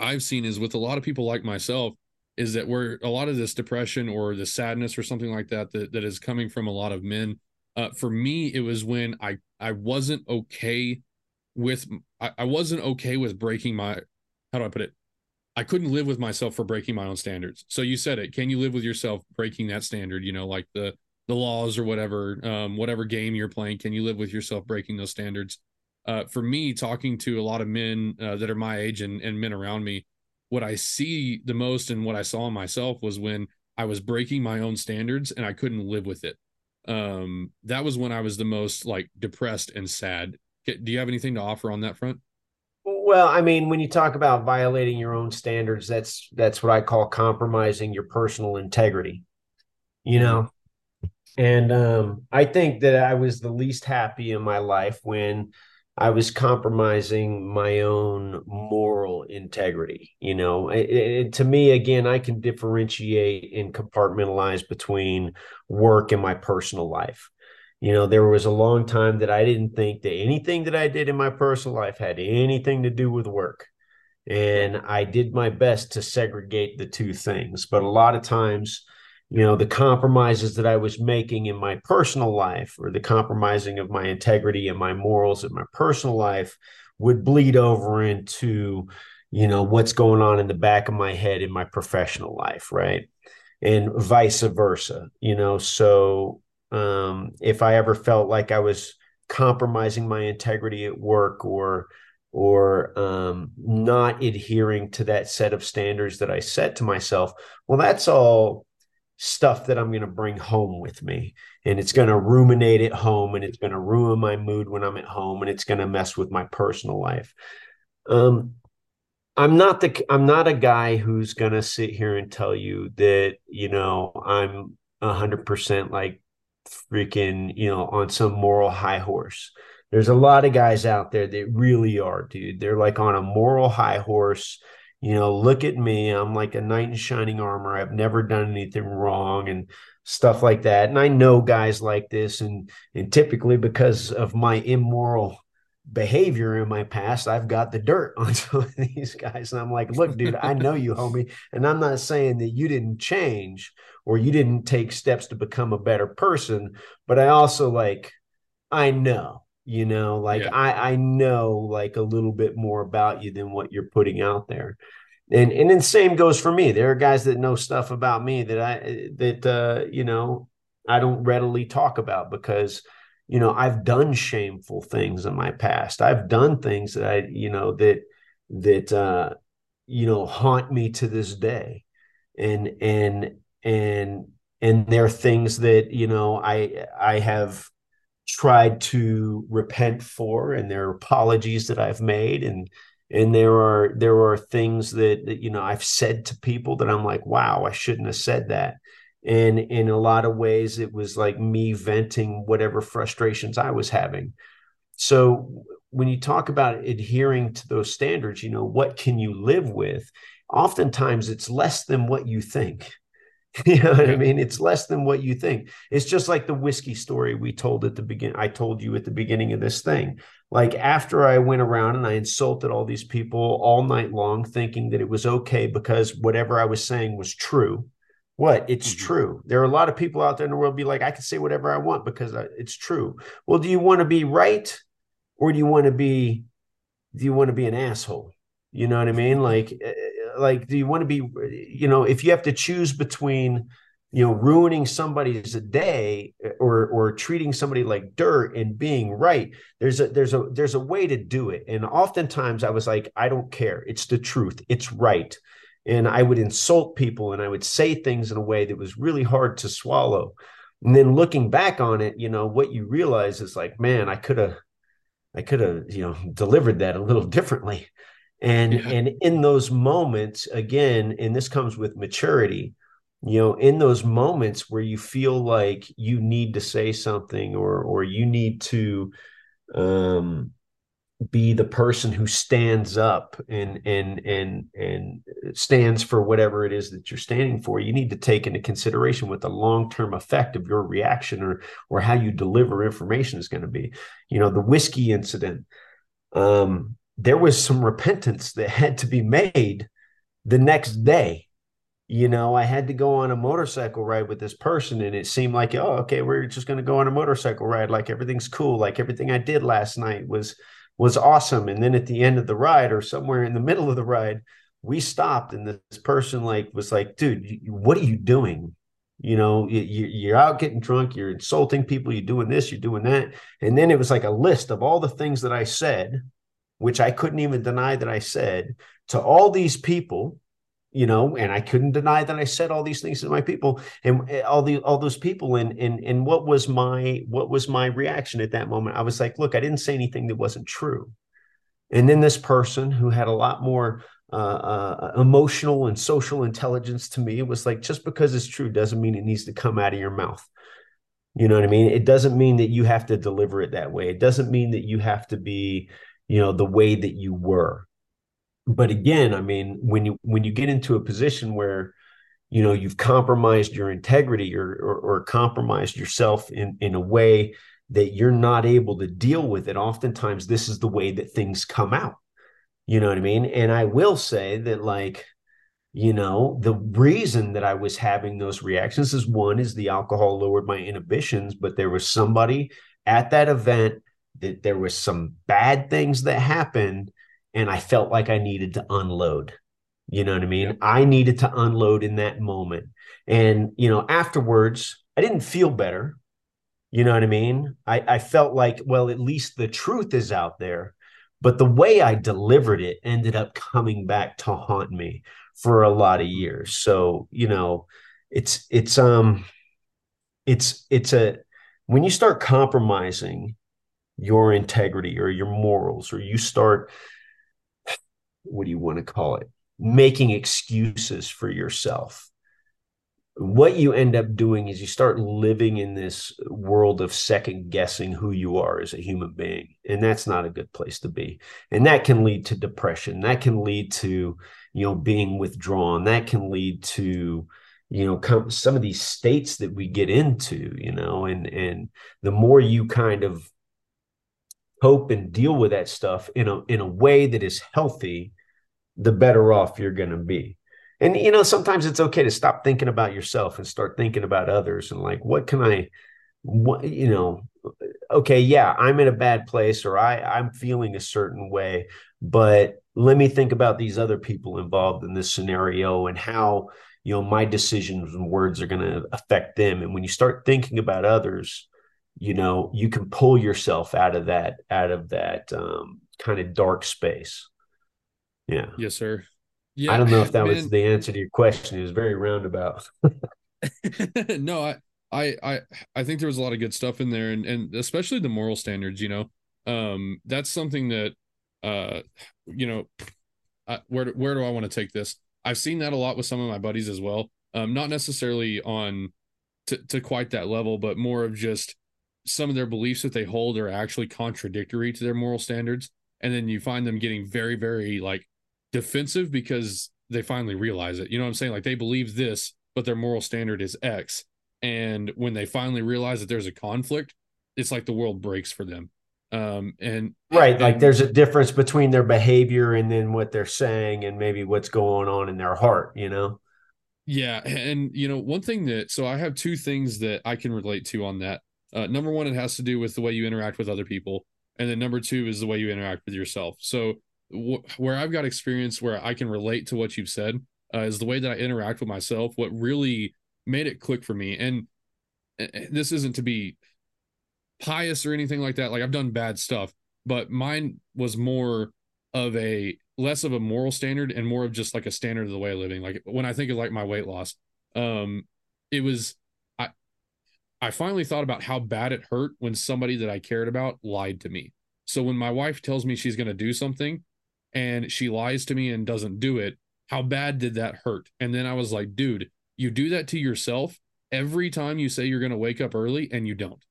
I've seen is with a lot of people like myself is that where a lot of this depression or the sadness or something like that that, that is coming from a lot of men uh, for me it was when I I wasn't okay with I, I wasn't okay with breaking my how do I put it? I couldn't live with myself for breaking my own standards. So you said it. Can you live with yourself breaking that standard? You know, like the the laws or whatever, um, whatever game you're playing. Can you live with yourself breaking those standards? Uh, for me, talking to a lot of men uh, that are my age and, and men around me, what I see the most and what I saw in myself was when I was breaking my own standards and I couldn't live with it. Um, that was when I was the most like depressed and sad do you have anything to offer on that front? Well, I mean, when you talk about violating your own standards, that's that's what I call compromising your personal integrity. You know, and um, I think that I was the least happy in my life when I was compromising my own moral integrity. You know, it, it, to me, again, I can differentiate and compartmentalize between work and my personal life you know, there was a long time that I didn't think that anything that I did in my personal life had anything to do with work. And I did my best to segregate the two things. But a lot of times, you know, the compromises that I was making in my personal life or the compromising of my integrity and my morals in my personal life would bleed over into, you know, what's going on in the back of my head in my professional life. Right. And vice versa, you know. So um, if I ever felt like I was compromising my integrity at work or or um, not adhering to that set of standards that I set to myself, well, that's all stuff that I'm going to bring home with me. And it's going to ruminate at home and it's going to ruin my mood when I'm at home and it's going to mess with my personal life. Um, I'm not the I'm not a guy who's going to sit here and tell you that, you know, I'm 100% like freaking, you know, on some moral high horse. There's a lot of guys out there that really are, dude. They're like on a moral high horse. You know, look at me. I'm like a knight in shining armor. I've never done anything wrong and stuff like that. And I know guys like this, and and typically because of my immoral behavior in my past, I've got the dirt on some of these guys. And I'm like, look, dude, I know you, homie. And I'm not saying that you didn't change or you didn't take steps to become a better person, but I also like, I know, you know, like yeah. I, I know like a little bit more about you than what you're putting out there. And and then same goes for me. There are guys that know stuff about me that I that uh, you know, I don't readily talk about because you know i've done shameful things in my past i've done things that i you know that that uh you know haunt me to this day and and and and there are things that you know i i have tried to repent for and there are apologies that i've made and and there are there are things that, that you know i've said to people that i'm like wow i shouldn't have said that. And in a lot of ways it was like me venting whatever frustrations i was having. So when you talk about adhering to those standards you know what can you live with? Oftentimes it's less than what you think you know what i mean it's less than what you think it's just like the whiskey story we told at the beginning i told you at the beginning of this thing like after i went around and i insulted all these people all night long thinking that it was okay because whatever i was saying was true what? It's mm-hmm. true. There are a lot of people out there in the world be like, I can say whatever I want because it's true. Well, do you want to be right, or do you want to be, do you want to be an asshole? You know what I mean? Like, eh, like, do you want to be, you know, if you have to choose between, you know, ruining somebody's day eh, or or treating somebody like dirt and being right, there's a there's a there's a way to do it. And oftentimes I was like, I don't care. It's the truth. It's right and I would insult people and I would say things in a way that was really hard to swallow. And then looking back on it, you know, what you realize is like, man, I could have I could have, you know, delivered that a little differently. And yeah. and in those moments, again, and this comes with maturity, you know, in those moments where you feel like you need to say something or or you need to um be the person who stands up and and and and stands for whatever it is that you're standing for you need to take into consideration what the long-term effect of your reaction or or how you deliver information is going to be you know the whiskey incident um there was some repentance that had to be made the next day you know i had to go on a motorcycle ride with this person and it seemed like oh okay we're just going to go on a motorcycle ride like everything's cool like everything i did last night was was awesome. And then at the end of the ride, or somewhere in the middle of the ride, we stopped, and this person like was like, "Dude, what are you doing? You know, you, are out getting drunk, you're insulting people, you're doing this, you're doing that." And then it was like a list of all the things that I said, which I couldn't even deny that I said to all these people you know, and I couldn't deny that I said all these things to my people and eh, all the all those people. And and and what was my what was my reaction at that moment? I was like, look, I didn't say anything that wasn't true. And then this person who had a lot more uh, uh, emotional and social intelligence to me was like, just because it's true doesn't mean it needs to come out of your mouth. You know what I mean? It doesn't mean that you have to deliver it that way. It doesn't mean that you have to be, you know, the way that you were but again, I mean, when you when you get into a position where you know you've compromised your integrity or, or, or compromised yourself in in a way that you're not able to deal with it, oftentimes this is the way that things come out. You know what I mean? And I will say that like you know the reason that i was having those reactions is one is the alcohol lowered my inhibitions but there was somebody at that event that there was some bad things that happened and I felt like I needed to unload. You know what I mean? Yeah. I needed to unload in that moment. And, you know, afterwards, I didn't feel better. You know what I mean? I, I felt like, well, at least the truth is out there. But the way I delivered it ended up coming back to haunt me for a lot of years. So, you know, it's, it's, um, it's, it's a, when you start compromising your integrity or your morals, or you start what do you want to call it? Making excuses for yourself. What you end up doing is you start living in this world of second guessing who you are as a human being and that's not a good place to be. And that can lead to depression that can lead to you know being withdrawn that can lead to you know some of these states that we get into you know and and the more you kind of cope and deal with that stuff in a in a way that is healthy, the better off you're going to be. And you know, sometimes it's okay to stop thinking about yourself and start thinking about others and like, what can I, what you know, okay, yeah, I'm in a bad place or I I'm feeling a certain way, but let me think about these other people involved in this scenario and how you know my decisions and words are going to affect them. And when you start thinking about others, you know you can pull yourself out of that out of that um, kind of dark space. Yeah. Yes sir. Yeah i don't know if that man. was the answer to your question. It was very roundabout. No I, I i i think there was a lot of good stuff in there and and especially the moral standards you know? Um that's something that uh you know uh, where where do i want to take this? I've seen that a lot with some of my buddies as well. Um not necessarily on to, to quite that level but more of just some of their beliefs that they hold are actually contradictory to their moral standards. And then you find them getting very very like defensive because they finally realize it. You know what i'm saying? Like they believe this but their moral standard is x. And when they finally realize that there's a conflict it's like the world breaks for them. Um and right and, like there's a difference between their behavior and then what they're saying and maybe what's going on in their heart you know? Yeah and you know one thing that so i have two things that i can relate to on that uh, number one, it has to do with the way you interact with other people, and then number two is the way you interact with yourself. So wh- where I've got experience where I can relate to what you've said uh, is the way that I interact with myself. What really made it click for me, and, and this isn't to be pious or anything like that. Like I've done bad stuff, but mine was more of a less of a moral standard and more of just like a standard of the way of living. Like when I think of like my weight loss, um, it was I finally thought about how bad it hurt when somebody that I cared about lied to me. So when my wife tells me she's going to do something and she lies to me and doesn't do it, how bad did that hurt? And then I was like, dude, you do that to yourself every time you say you're going to wake up early and you don't.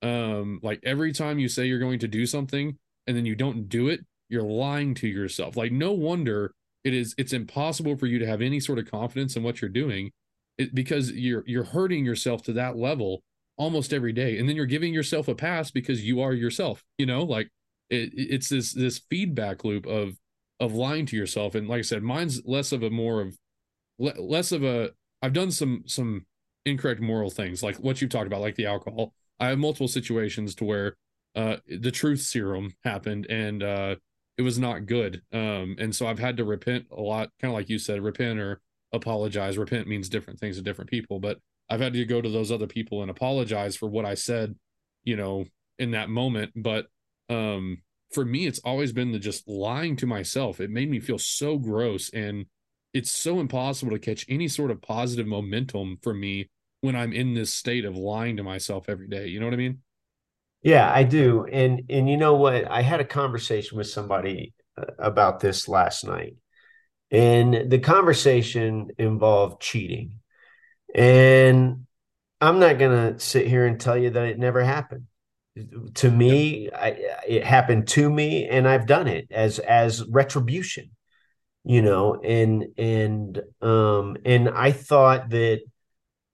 Um, like every time you say you're going to do something and then you don't do it, you're lying to yourself. Like no wonder it is it's impossible for you to have any sort of confidence in what you're doing it, because you're you're hurting yourself to that level almost every day. And then you're giving yourself a pass because you are yourself you know like it, it's this this feedback loop of of lying to yourself. And like i said mine's less of a more of less of a i've done some some incorrect moral things like what you've talked about like the alcohol. I have multiple situations to where uh the truth serum happened and uh it was not good. Um, and so I've had to repent a lot, kind of like you said, repent or apologize. Repent means different things to different people, but I've had to go to those other people and apologize for what I said, you know, in that moment. But um, for me, it's always been the just lying to myself. It made me feel so gross, and it's so impossible to catch any sort of positive momentum for me when I'm in this state of lying to myself every day. You know what I mean? Yeah, I do. And and you know what? I had a conversation with somebody uh, about this last night. And the conversation involved cheating. And I'm not going to sit here and tell you that it never happened. To me, I, it happened to me and I've done it as as retribution. You know, and and um and I thought that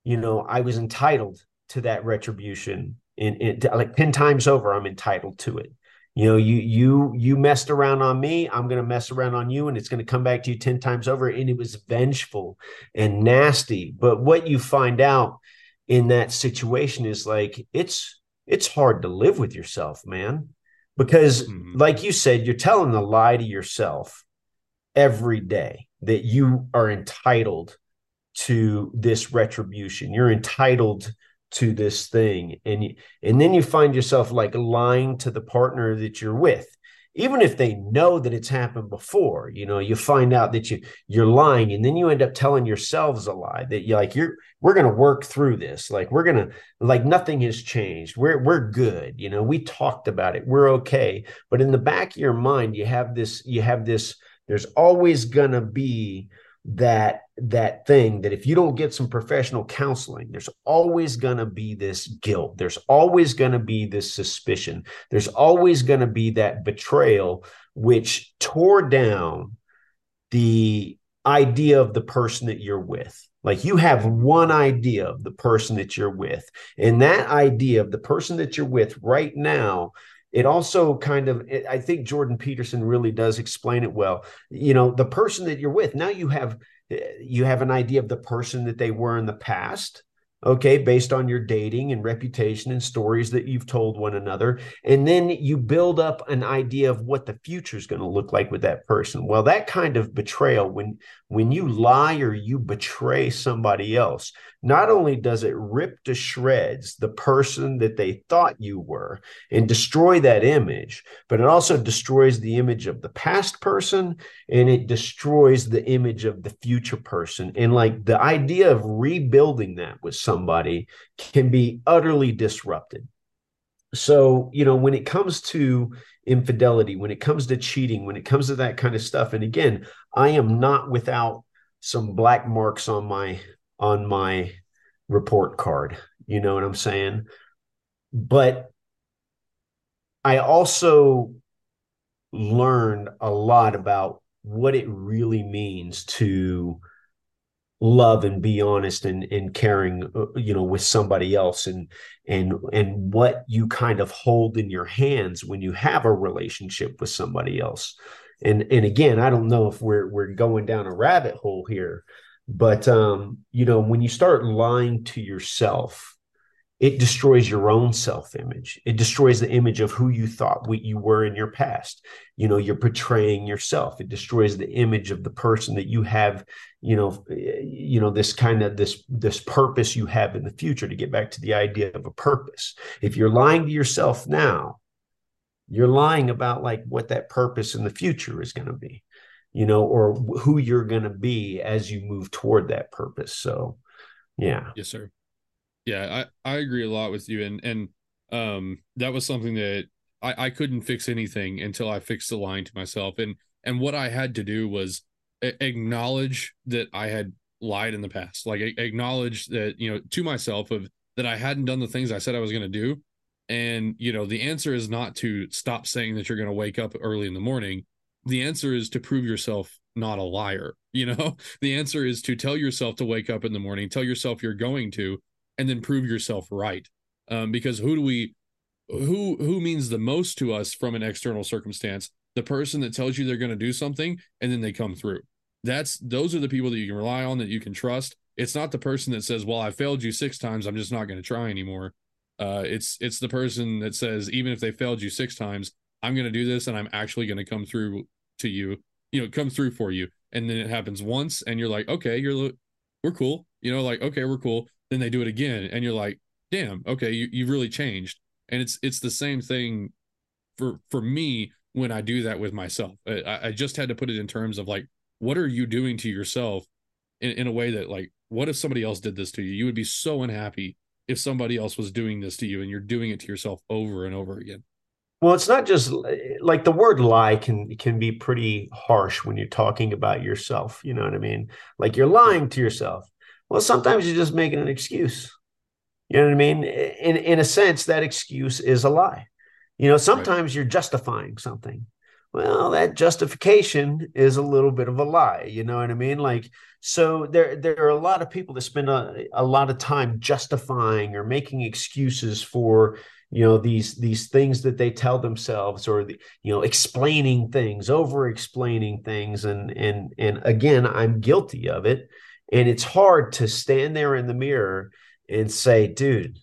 you know, I was entitled to that retribution in, in like 10 times over i'm entitled to it you know you you you messed around on me i'm going to mess around on you and it's going to come back to you 10 times over and it was vengeful and nasty. But what you find out in that situation is like it's it's hard to live with yourself man. Because mm-hmm. like you said you're telling a lie to yourself every day that you are entitled to this retribution. You're entitled to this thing and and then you find yourself like lying to the partner that you're with even if they know that it's happened before you know you find out that you you're lying and then you end up telling yourselves a lie that you like you're we're going to work through this like we're going to like nothing has changed we're we're good you know we talked about it we're okay. But in the back of your mind you have this you have this there's always going to be that that thing that if you don't get some professional counseling there's always going to be this guilt. There's always going to be this suspicion. There's always going to be that betrayal which tore down the idea of the person that you're with. Like you have one idea of the person that you're with and that idea of the person that you're with right now it also kind of it, i think jordan peterson really does explain it well. You know the person that you're with now you have eh, you have an idea of the person that they were in the past okay, based on your dating and reputation and stories that you've told one another. And then you build up an idea of what the future is going to look like with that person. Well, that kind of betrayal, when when you lie or you betray somebody else, not only does it rip to shreds the person that they thought you were and destroy that image, but it also destroys the image of the past person and it destroys the image of the future person. And like the idea of rebuilding that with somebody can be utterly disrupted. So, you know, when it comes to infidelity, when it comes to cheating, when it comes to that kind of stuff, and again, I am not without some black marks on my on my report card. You know what I'm saying? But I also learned a lot about what it really means to love and be honest and, and caring uh, you know with somebody else and and and what you kind of hold in your hands when you have a relationship with somebody else. And and again i don't know if we're we're going down a rabbit hole here but um you know when you start lying to yourself it destroys your own self image. It destroys the image of who you thought you were in your past. You know, you're portraying yourself. It destroys the image of the person that you have, you know, you know, this kind of this this purpose you have in the future to get back to the idea of a purpose. If you're lying to yourself now, you're lying about like what that purpose in the future is going to be. you know, or who you're going to be as you move toward that purpose. So, yeah. Yes, sir. Yeah, I, I agree a lot with you. And, and, um, that was something that I, I couldn't fix anything until I fixed the line to myself. And, and what I had to do was acknowledge that I had lied in the past, like acknowledge that, you know, to myself of that I hadn't done the things I said I was going to do. And, you know, the answer is not to stop saying that you're going to wake up early in the morning the answer is to prove yourself not a liar you know the answer is to tell yourself to wake up in the morning tell yourself you're going to and then prove yourself right um, because who do we who who means the most to us from an external circumstance the person that tells you they're going to do something and then they come through that's those are the people that you can rely on that you can trust it's not the person that says well i failed you six times i'm just not going to try anymore uh, it's it's the person that says even if they failed you six times I'm going to do this and I'm actually going to come through to you, you know, come through for you. And then it happens once and you're like, okay, you're, we're cool. You know, like, okay, we're cool. Then they do it again and you're like, damn, okay, you, you've really changed. And it's, it's the same thing for, for me when I do that with myself. I, I just had to put it in terms of like, what are you doing to yourself in, in a way that like, what if somebody else did this to you? You would be so unhappy if somebody else was doing this to you and you're doing it to yourself over and over again. Well, it's not just like the word lie can can be pretty harsh when you're talking about yourself. You know what I mean? Like you're lying to yourself. Well, sometimes you're just making an excuse. You know what I mean? In in a sense, that excuse is a lie. You know, sometimes right. you're justifying something. Well, that justification is a little bit of a lie. You know what I mean? Like, so there there are a lot of people that spend a, a lot of time justifying or making excuses for you know these these things that they tell themselves or the, you know explaining things over explaining things and and and again i'm guilty of it and it's hard to stand there in the mirror and say dude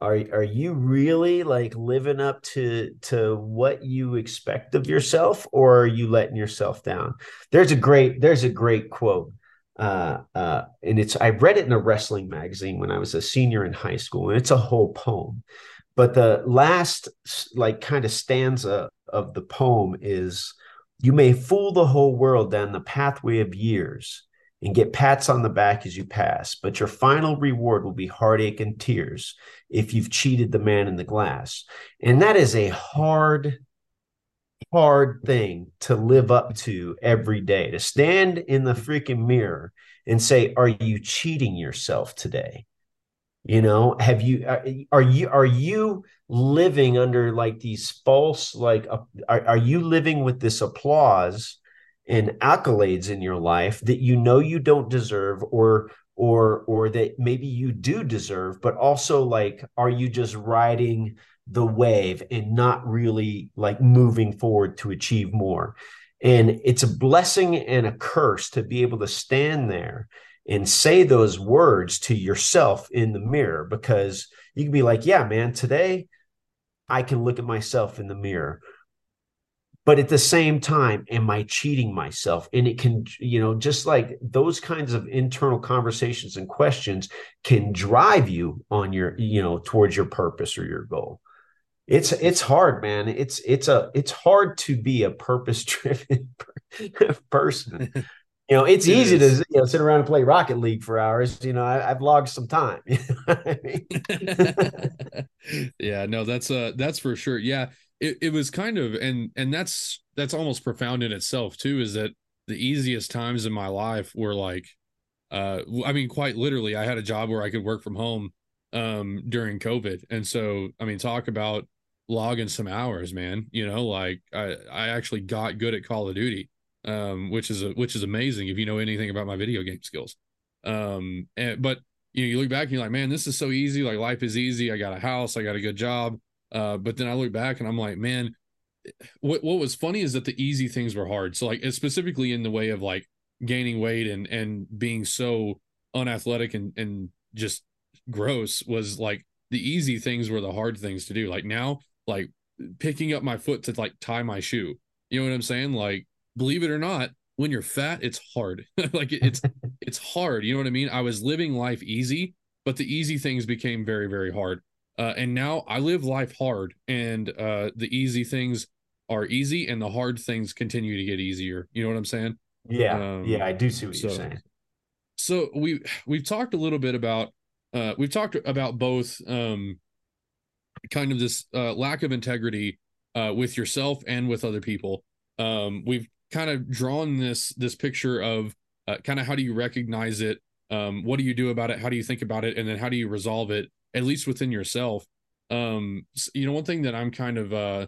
are are you really like living up to to what you expect of yourself or are you letting yourself down there's a great there's a great quote uh, uh, and it's I read it in a wrestling magazine when I was a senior in high school, and it's a whole poem. But the last like kind of stanza of the poem is you may fool the whole world down the pathway of years and get pats on the back as you pass, but your final reward will be heartache and tears if you've cheated the man in the glass. And that is a hard hard thing to live up to every day to stand in the freaking mirror and say are you cheating yourself today you know have you uh, are you are you living under like these false like uh, are, are you living with this applause and accolades in your life that you know you don't deserve or or or that maybe you do deserve but also like are you just riding the wave and not really like moving forward to achieve more. And it's a blessing and a curse to be able to stand there and say those words to yourself in the mirror because you can be like, yeah, man, today I can look at myself in the mirror. But at the same time, am I cheating myself? And it can, you know, just like those kinds of internal conversations and questions can drive you on your, you know, towards your purpose or your goal. It's it's hard man. It's it's a it's hard to be a purpose driven person. You know it's it easy is. to you know sit around and play rocket league for hours. You know I, have logged some time. Yeah no that's uh that's for sure. Yeah it, it was kind of and and that's that's almost profound in itself too is that the easiest times in my life were like uh i mean quite literally i had a job where i could work from home um during covid and so i mean talk about logging some hours, man. You know, like I I actually got good at Call of Duty, um, which is a, which is amazing if you know anything about my video game skills. Um, and but you know, you look back and you're like, man, this is so easy. Like life is easy. I got a house. I got a good job. Uh, but then I look back and I'm like, man, what what was funny is that the easy things were hard. So like specifically in the way of like gaining weight and and being so unathletic and and just gross was like the easy things were the hard things to do. Like now like picking up my foot to like tie my shoe. You know what I'm saying? Like, believe it or not, when you're fat, it's hard. like it's it's hard. You know what I mean? I was living life easy, but the easy things became very, very hard. Uh, and now I live life hard, and uh, the easy things are easy and the hard things continue to get easier. You know what I'm saying? Yeah. Um, yeah, I do see what so, you're saying. So we we've talked a little bit about uh we've talked about both um kind of this uh lack of integrity uh with yourself and with other people. Um we've kind of drawn this this picture of uh, kind of how do you recognize it um what do you do about it how do you think about it and then how do you resolve it at least within yourself. Um you know one thing that i'm kind of uh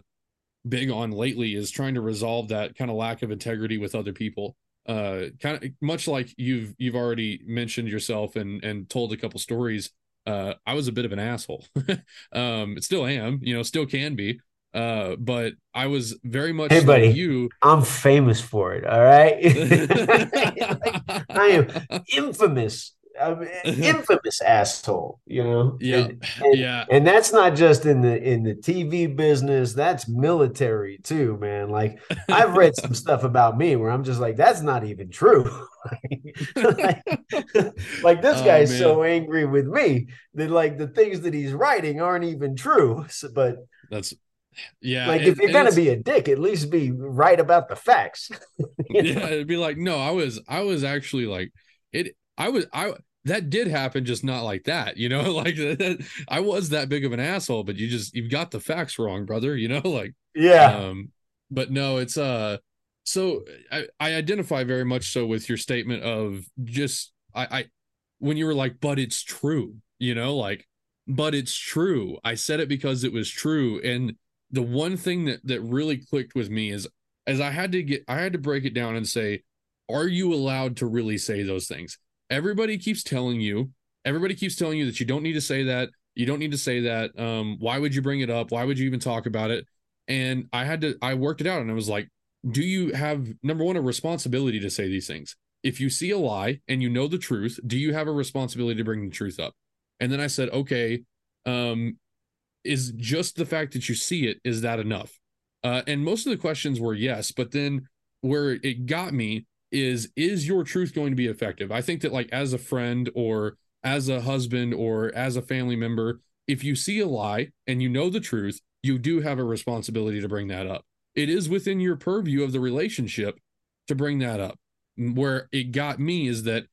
big on lately is trying to resolve that kind of lack of integrity with other people. Uh kind of much like you've you've already mentioned yourself and and told a couple stories uh i was a bit of an asshole. Um still am you know still can be. Uh but i was very much hey buddy like you. I'm famous for it all right? I am infamous I'm infamous asshole, you know. Yeah, and, and, yeah. And that's not just in the in the TV business. That's military too, man. Like I've read some stuff about me where I'm just like, that's not even true. like, like, this oh, guy's so angry with me that like the things that he's writing aren't even true. So, but that's yeah. Like if you're gonna be a dick, at least be right about the facts. yeah, know? it'd be like, no, I was I was actually like it I was I that did happen, just not like that, you know. Like that, I was that big of an asshole, but you just you've got the facts wrong, brother. You know, like yeah. Um, but no, it's uh. So I I identify very much so with your statement of just I I when you were like, but it's true, you know, like, but it's true. I said it because it was true, and the one thing that that really clicked with me is as I had to get I had to break it down and say, are you allowed to really say those things? Everybody keeps telling you, everybody keeps telling you that you don't need to say that. You don't need to say that. Um, why would you bring it up? Why would you even talk about it? And I had to, I worked it out and I was like, do you have number one, a responsibility to say these things? If you see a lie and you know the truth, do you have a responsibility to bring the truth up? And then I said, okay, um, is just the fact that you see it, is that enough? Uh, and most of the questions were yes, but then where it got me is is your truth going to be effective? I think that like as a friend or as a husband or as a family member if you see a lie and you know the truth you do have a responsibility to bring that up. It is within your purview of the relationship to bring that up. Where it got me is that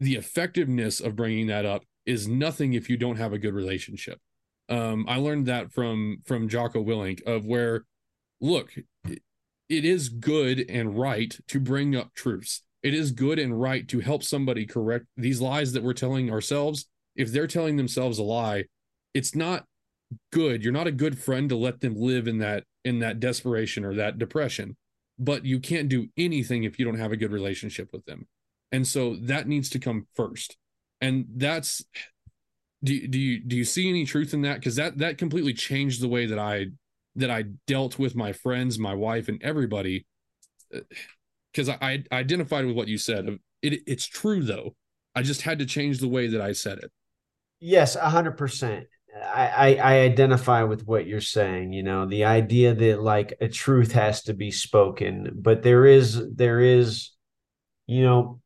the effectiveness of bringing that up is nothing if you don't have a good relationship. Um, i learned that from from jocko willink of where look it is good and right to bring up truths. It is good and right to help somebody correct these lies that we're telling ourselves. If they're telling themselves a lie, it's not good. You're not a good friend to let them live in that in that desperation or that depression. But you can't do anything if you don't have a good relationship with them. And so that needs to come first. And that's do, do you do you see any truth in that? Because that that completely changed the way that I that I dealt with my friends, my wife, and everybody. Because uh, I, I identified with what you said. It, it's true though. I just had to change the way that I said it. Yes, a hundred percent. I, I identify with what you're saying. You know, the idea that like a truth has to be spoken, but there is there is, you know,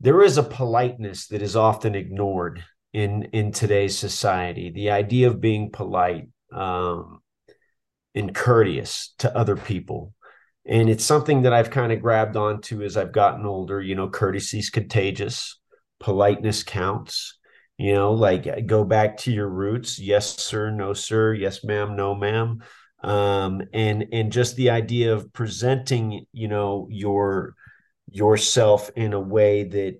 there is a politeness that is often ignored in in today's society. The idea of being polite, um, and courteous to other people. And it's something that I've kind of grabbed onto as I've gotten older. You know, courtesy's contagious, politeness counts. You know, like go back to your roots. Yes, sir. No, sir. Yes, ma'am. No, ma'am. Um, and and just the idea of presenting, you know, your yourself in a way that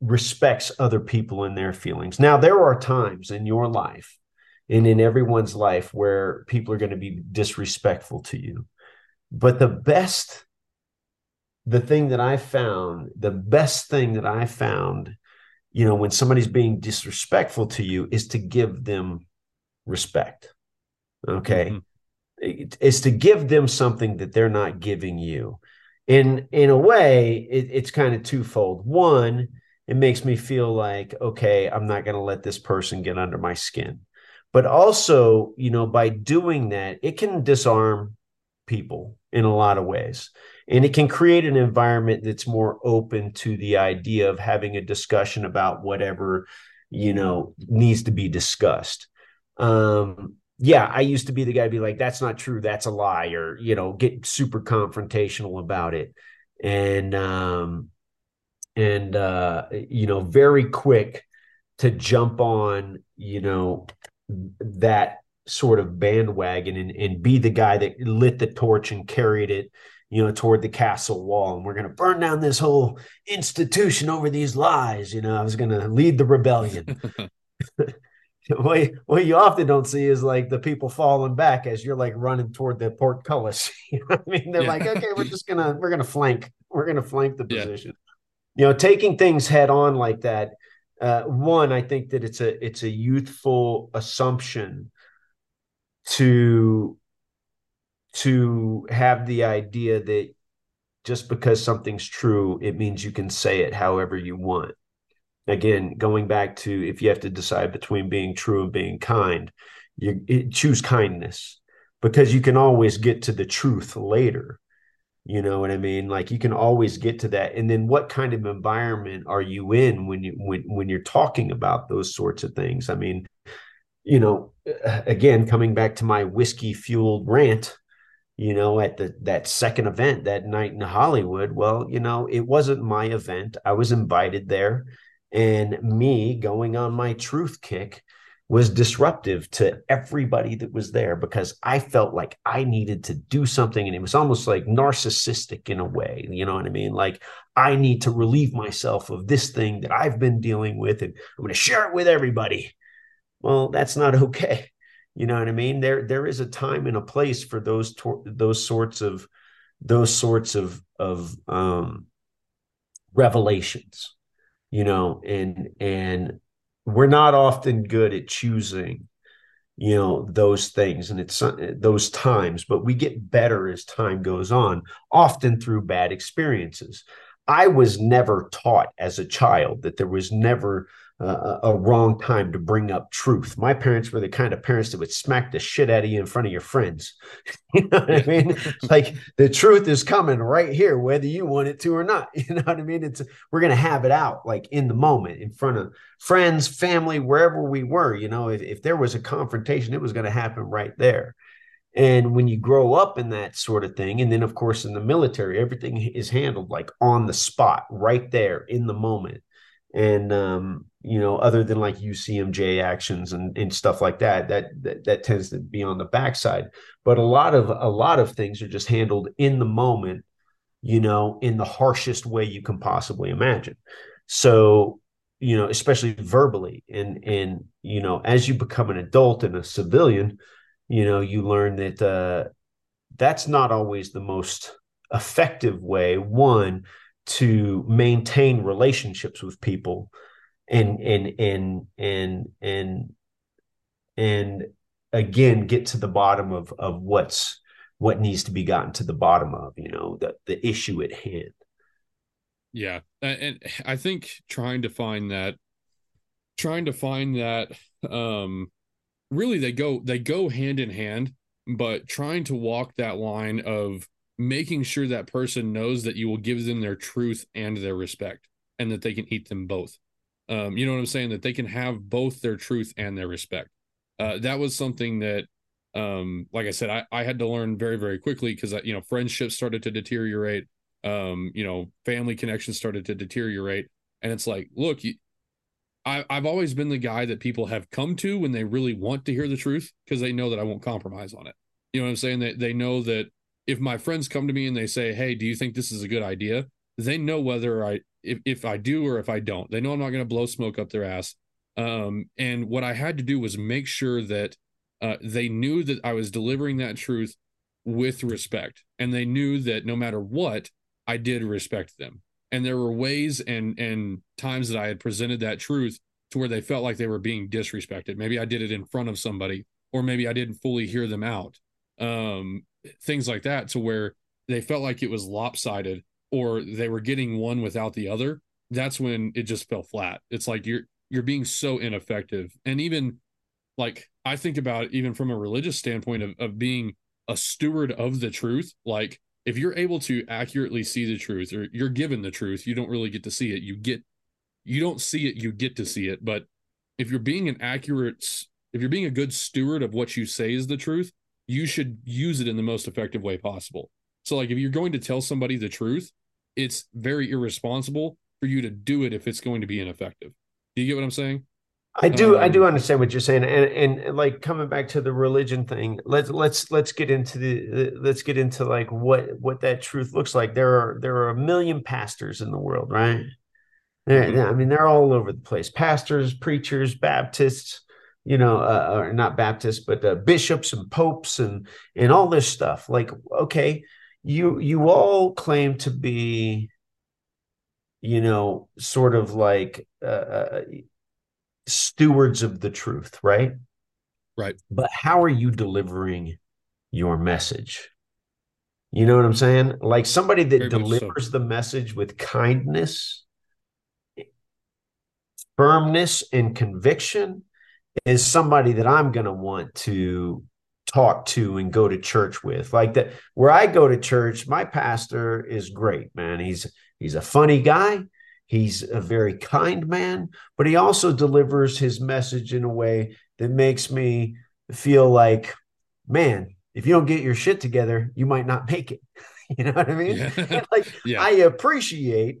respects other people and their feelings. Now, there are times in your life and in everyone's life where people are going to be disrespectful to you. But the best, the thing that I found, the best thing that I found, you know, when somebody's being disrespectful to you is to give them respect. Okay. Mm-hmm. It's to give them something that they're not giving you. In in a way, it, it's kind of twofold. One, it makes me feel like, okay, I'm not going to let this person get under my skin but also you know by doing that it can disarm people in a lot of ways. And it can create an environment that's more open to the idea of having a discussion about whatever you know needs to be discussed. Um yeah, I used to be the guy to be like, that's not true, that's a lie, or you know, get super confrontational about it. And um and uh, you know, very quick to jump on, you know, that sort of bandwagon and, and be the guy that lit the torch and carried it you know, toward the castle wall, and we're going to burn down this whole institution over these lies. You know, I was going to lead the rebellion. what, what you often don't see is like the people falling back as you're like running toward the portcullis. you know I mean? They're yeah. like, okay, we're just gonna we're gonna flank. We're gonna flank the position. Yeah. You know, taking things head on like that. Uh, one, I think that it's a it's a youthful assumption to to have the idea that just because something's true, it means you can say it however you want. Again, going back to if you have to decide between being true and being kind, you choose kindness because you can always get to the truth later. You know what I mean? Like you can always get to that. And then what kind of environment are you in when you when when you're talking about those sorts of things? I mean, you know, uh, again, coming back to my whiskey fueled rant, you know, at the that second event that night in Hollywood. Well, you know, it wasn't my event. I was invited there, and me going on my truth kick was disruptive to everybody that was there because I felt like I needed to do something and it was almost like narcissistic in a way, you know what I mean? Like I need to relieve myself of this thing that I've been dealing with and I'm going to share it with everybody. Well, that's not okay. You know what I mean? There there is a time and a place for those to- those sorts of those sorts of of um, revelations. You know, and and we're not often good at choosing you know those things and it's uh, those times but we get better as time goes on often through bad experiences. I was never taught as a child that there was never uh, a wrong time to bring up truth. My parents were the kind of parents that would smack the shit out of you in front of your friends. you know what I mean? like the truth is coming right here, whether you want it to or not. You know what I mean? It's we're gonna have it out like in the moment, in front of friends, family, wherever we were. You know, if, if there was a confrontation, it was gonna happen right there. And when you grow up in that sort of thing, and then of course in the military, everything is handled like on the spot, right there in the moment and um, you know, other than like UCMJ actions and, and stuff like that, that, that that tends to be on the backside. But a lot of a lot of things are just handled in the moment, you know, in the harshest way you can possibly imagine. So, you know, especially verbally, and and you know, as you become an adult and a civilian, you know, you learn that uh, that's not always the most effective way. One to maintain relationships with people and and and and and and again get to the bottom of of what's what needs to be gotten to the bottom of you know the the issue at hand. Yeah. And i think trying to find that trying to find that um really they go they go hand in hand but trying to walk that line of making sure that person knows that you will give them their truth and their respect and that they can eat them both. Um, you know what I'm saying? That they can have both their truth and their respect. Uh, that was something that, um, like I said, I, I had to learn very, very quickly because, you know, friendships started to deteriorate. Um, you know, family connections started to deteriorate. And it's like, look, you, I, I've always been the guy that people have come to when they really want to hear the truth because they know that I won't compromise on it. You know what I'm saying? They, they know that if my friends come to me and they say, "Hey, do you think this is a good idea?" They know whether I if, if I do or if I don't. They know I'm not going to blow smoke up their ass. Um, and what I had to do was make sure that uh, they knew that I was delivering that truth with respect, and they knew that no matter what, I did respect them. And there were ways and and times that I had presented that truth to where they felt like they were being disrespected. Maybe I did it in front of somebody, or maybe I didn't fully hear them out. Um, things like that to where they felt like it was lopsided or they were getting one without the other that's when it just fell flat. It's like you're you're being so ineffective. And even like i think about it, even from a religious standpoint of, of being a steward of the truth. Like if you're able to accurately see the truth or you're given the truth you don't really get to see it. You get you don't see it you get to see it. But if you're being an accurate if you're being a good steward of what you say is the truth, you should use it in the most effective way possible. So, like, if you're going to tell somebody the truth, it's very irresponsible for you to do it if it's going to be ineffective. Do you get what I'm saying? I do. Um, I do um, understand what you're saying, and and like coming back to the religion thing. Let's let's let's get into the let's get into like what what that truth looks like. There are there are a million pastors in the world, right? Mm-hmm. I mean, they're all over the place. Pastors, preachers, Baptists, you know, uh, or not Baptists, but uh, bishops and popes and and all this stuff. Like, okay, you you all claim to be, you know, sort of like uh, uh, stewards of the truth, right? Right. But how are you delivering your message? You know what I'm saying? Like somebody that Very delivers so. the message with kindness, firmness, and conviction is somebody that I'm going to want to talk to and go to church with. Like that where I go to church, my pastor is great, man. He's he's a funny guy. He's a very kind man, but he also delivers his message in a way that makes me feel like, man, if you don't get your shit together, you might not make it. you know what I mean? Yeah. like yeah. I appreciate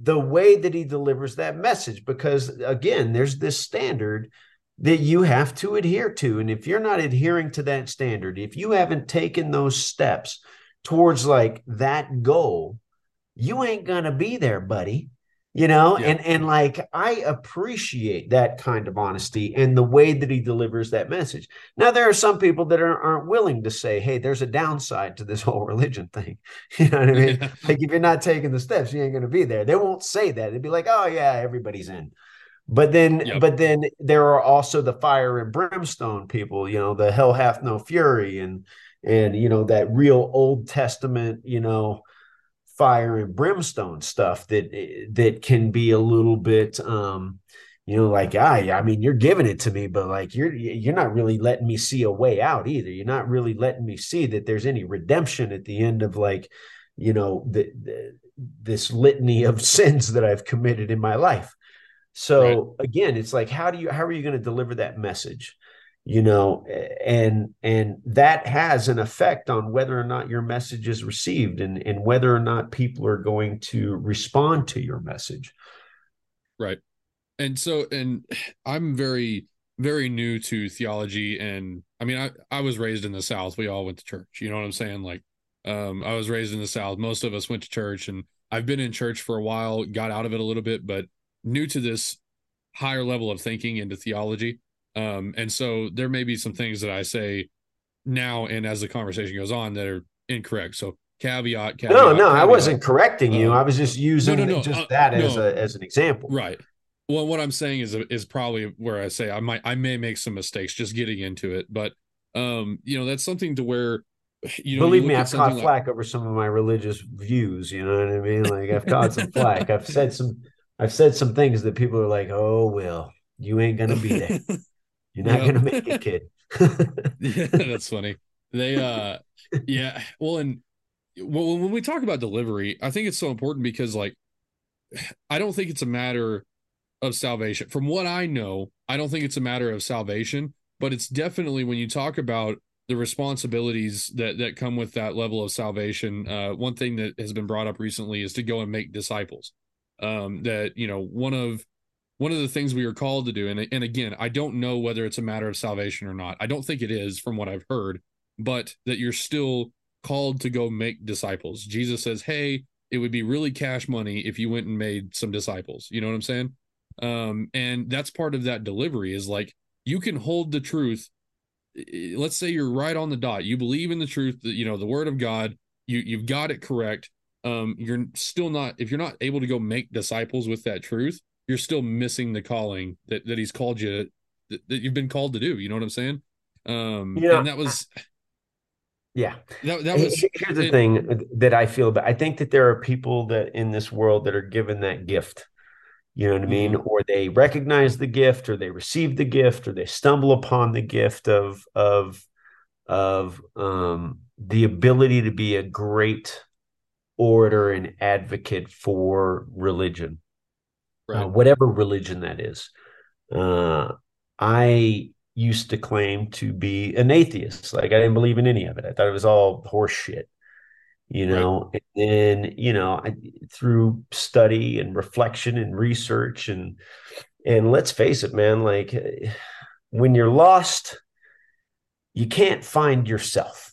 the way that he delivers that message because again, there's this standard that you have to adhere to. And if you're not adhering to that standard, if you haven't taken those steps towards like that goal, you ain't going to be there, buddy. You know, yeah. and and like I appreciate that kind of honesty and the way that he delivers that message. Now there are some people that are, aren't willing to say, "Hey, there's a downside to this whole religion thing." You know what I mean? Yeah. Like if you're not taking the steps, you ain't going to be there. They won't say that. They'd be like, "Oh yeah, everybody's in." But then, yep. but then there are also the fire and brimstone people. You know, the hell hath no fury, and and you know that real Old Testament, you know, fire and brimstone stuff that that can be a little bit, um, you know, like I, I mean, you're giving it to me, but like you're you're not really letting me see a way out either. You're not really letting me see that there's any redemption at the end of like, you know, the, the this litany of sins that I've committed in my life. So right. again, it's like how do you how are you going to deliver that message? You know, and and that has an effect on whether or not your message is received and and whether or not people are going to respond to your message. Right. And so and I'm very very new to theology and I mean I I was raised in the south. We all went to church. You know what I'm saying? Like um I was raised in the south. Most of us went to church and I've been in church for a while, got out of it a little bit, but new to this higher level of thinking into theology. Um, and so there may be some things that I say now and as the conversation goes on that are incorrect. So caveat, caveat No, no, caveat. I wasn't correcting you. Uh, I was just using no, no, no, just uh, that as a as an example. Right. Well, what I'm saying is is probably where I say I might I may make some mistakes just getting into it, but um, you know, that's something to where you know, believe me, I've caught like, flack over some of my religious views. You know what I mean? Like I've caught some flack. I've said some I've said some things that people are like, "Oh, well, you ain't gonna be there. You're not gonna make it, kid." yeah, that's funny. They, uh, yeah. Well, and well, when we talk about delivery, I think it's so important because, like, I don't think it's a matter of salvation. From what I know, I don't think it's a matter of salvation, but it's definitely when you talk about the responsibilities that that come with that level of salvation. Uh, one thing that has been brought up recently is to go and make disciples um, that you know one of one of the things we are called to do and, and again i don't know whether it's a matter of salvation or not. I don't think it is from what i've heard but that you're still called to go make disciples. Jesus says hey it would be really cash money if you went and made some disciples. You know what i'm saying? Um, and that's part of that delivery is like you can hold the truth. Let's say you're right on the dot. You believe in the truth you know the word of god. You you've got it correct um, you're still not if you're not able to go make disciples with that truth, you're still missing the calling that that he's called you that, that you've been called to do. You know what I'm saying? Um, yeah. and that was yeah. That, that was here's the it, thing that I feel about I think that there are people that in this world that are given that gift. You know what I mean? Mm-hmm. Or they recognize the gift, or they receive the gift, or they stumble upon the gift of of of um, the ability to be a great orator and advocate for religion, uh, right. uh, whatever religion that is. Uh, I used to claim to be an atheist. Like I didn't believe in any of it. I thought it was all horse shit. You know, right. and then you know, I, through study and reflection and research and and let's face it, man, like when you're lost, you can't find yourself.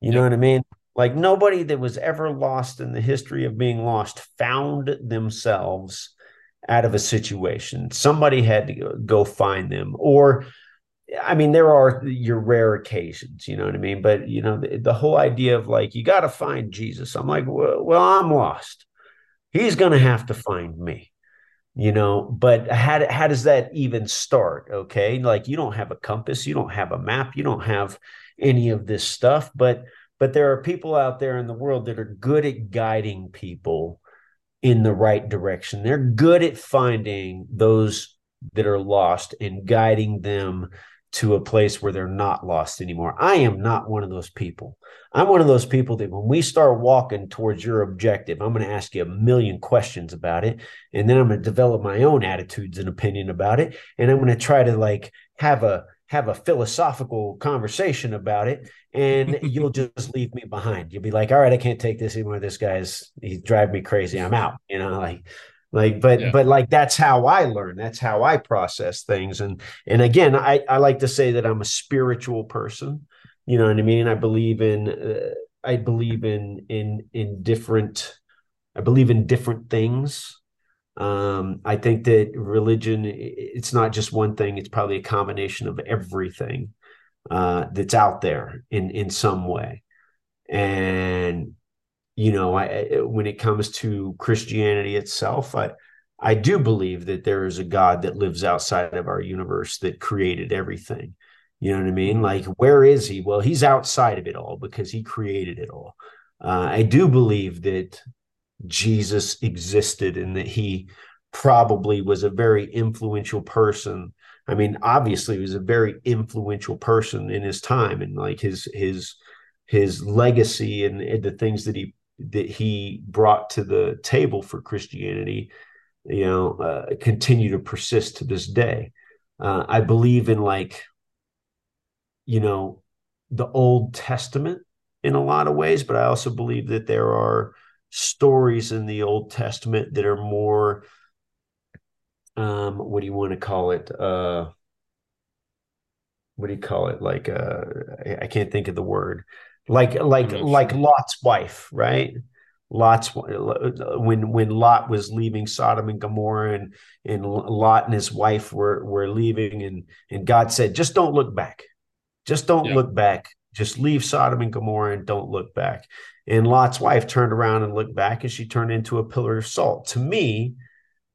You know what I mean? Like nobody that was ever lost in the history of being lost found themselves out of a situation. Somebody had to go find them. Or, I mean, there are your rare occasions, you know what I mean? But, you know, the, the whole idea of like, you got to find Jesus. I'm like, well, well I'm lost. He's going to have to find me you know but how, how does that even start okay like you don't have a compass you don't have a map you don't have any of this stuff but but there are people out there in the world that are good at guiding people in the right direction. They're good at finding those that are lost and guiding them to a place where they're not lost anymore. I am not one of those people. I'm one of those people that when we start walking towards your objective, I'm going to ask you a million questions about it. And then I'm going to develop my own attitudes and opinion about it. And I'm going to try to like have a have a philosophical conversation about it and you'll just leave me behind. You'll be like all right i can't take this anymore. This guy's he's driving me crazy. I'm out you know like like but yeah. but like that's how i learn. That's how i process things. And and again i i like to say that i'm a spiritual person you know what i mean? I believe in uh, i believe in in in different i believe in different things um, I think that religion, it's not just one thing, it's probably a combination of everything uh, that's out there in, in some way. And, you know, I, when it comes to Christianity itself, I, I do believe that there is a God that lives outside of our universe that created everything. You know what I mean? Like, where is he? Well, he's outside of it all because he created it all. Uh, I do believe that Jesus existed and that he probably was a very influential person. I mean, obviously, he was a very influential person in his time, and like his his his legacy and, and the things that he that he brought to the table for Christianity, you know, uh, continue to persist to this day. Uh, I believe in like, you know, the Old Testament in a lot of ways, but I also believe that there are stories in the Old Testament that are more um what do you want to call it uh what do you call it? Like uh I, can't think of the word. Like like like Lot's wife right? Lot's when when Lot was leaving Sodom and Gomorrah and and Lot and his wife were were leaving and and God said just don't look back. Just don't yeah. look back. Just leave Sodom and Gomorrah and don't look back and Lot's wife turned around and looked back and she turned into a pillar of salt. To me,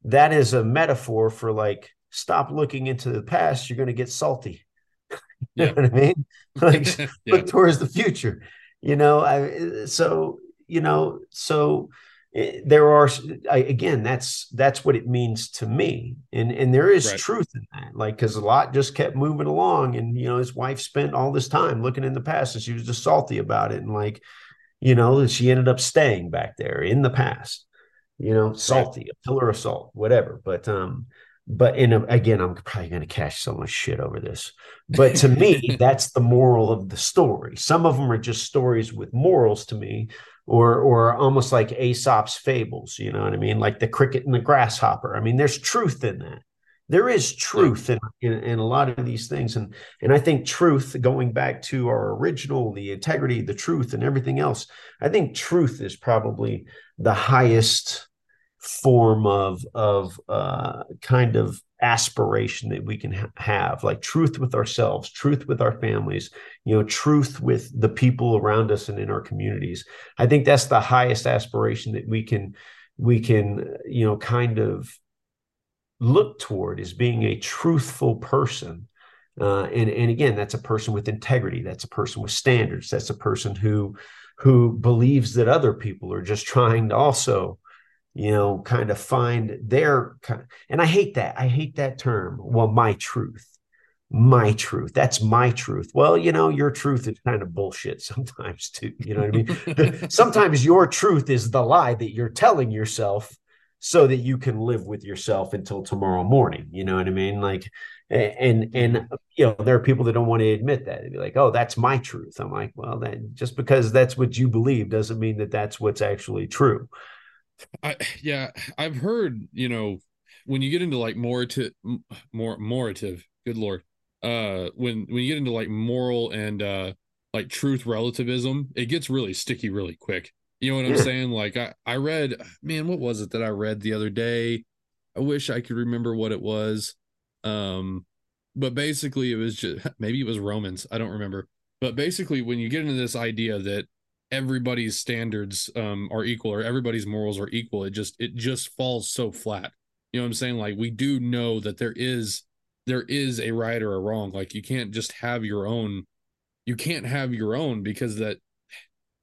that is a metaphor for like, stop looking into the past. You're going to get salty. you yeah. know what I mean? Like, yeah. look towards the future. You know, I, so, you know, so eh, there are I, again that's that's what it means to me and and there is right. truth in that like because a lot just kept moving along and you know his wife spent all this time looking in the past and she was just salty about it and like you know, she ended up staying back there in the past, you know, salty, right. a pillar of salt, whatever. But, um, but in a, again, I'm probably going to cash so much shit over this. But to me, that's the moral of the story. Some of them are just stories with morals to me, or or almost like Aesop's fables. You know what I mean? Like the cricket and the grasshopper. I mean, there's truth in that there is truth in, in, in, a lot of these things and and i think truth going back to our original the integrity the truth and everything else i think truth is probably the highest form of of uh, kind of aspiration that we can ha- have like truth with ourselves truth with our families you know truth with the people around us and in our communities. I think that's the highest aspiration that we can we can you know kind of look toward is being a truthful person. Uh, and and again, that's a person with integrity. That's a person with standards. That's a person who who believes that other people are just trying to also, you know, kind of find their. kind. Of, And I hate that. I hate that term. Well, my truth, my truth. That's my truth. Well, you know, your truth is kind of bullshit sometimes too. You know what I mean? sometimes your truth is the lie that you're telling yourself so that you can live with yourself until tomorrow morning. You know what I mean? Like, and and mm-hmm. you know there are people that don't want to admit that they'd be like oh that's my truth i'm like well then just because that's what you believe doesn't mean that that's what's actually true I, yeah i've heard you know when you get into like more to more morative good lord uh when when you get into like moral and uh like truth relativism it gets really sticky really quick you know what i'm yeah. saying like i i read man what was it that i read the other day i wish i could remember what it was um, but basically, it was just maybe it was Romans. I don't remember. But basically, when you get into this idea that everybody's standards um, are equal or everybody's morals are equal, it just it just falls so flat. You know what I'm saying? Like we do know that there is there is a right or a wrong. Like you can't just have your own. You can't have your own because that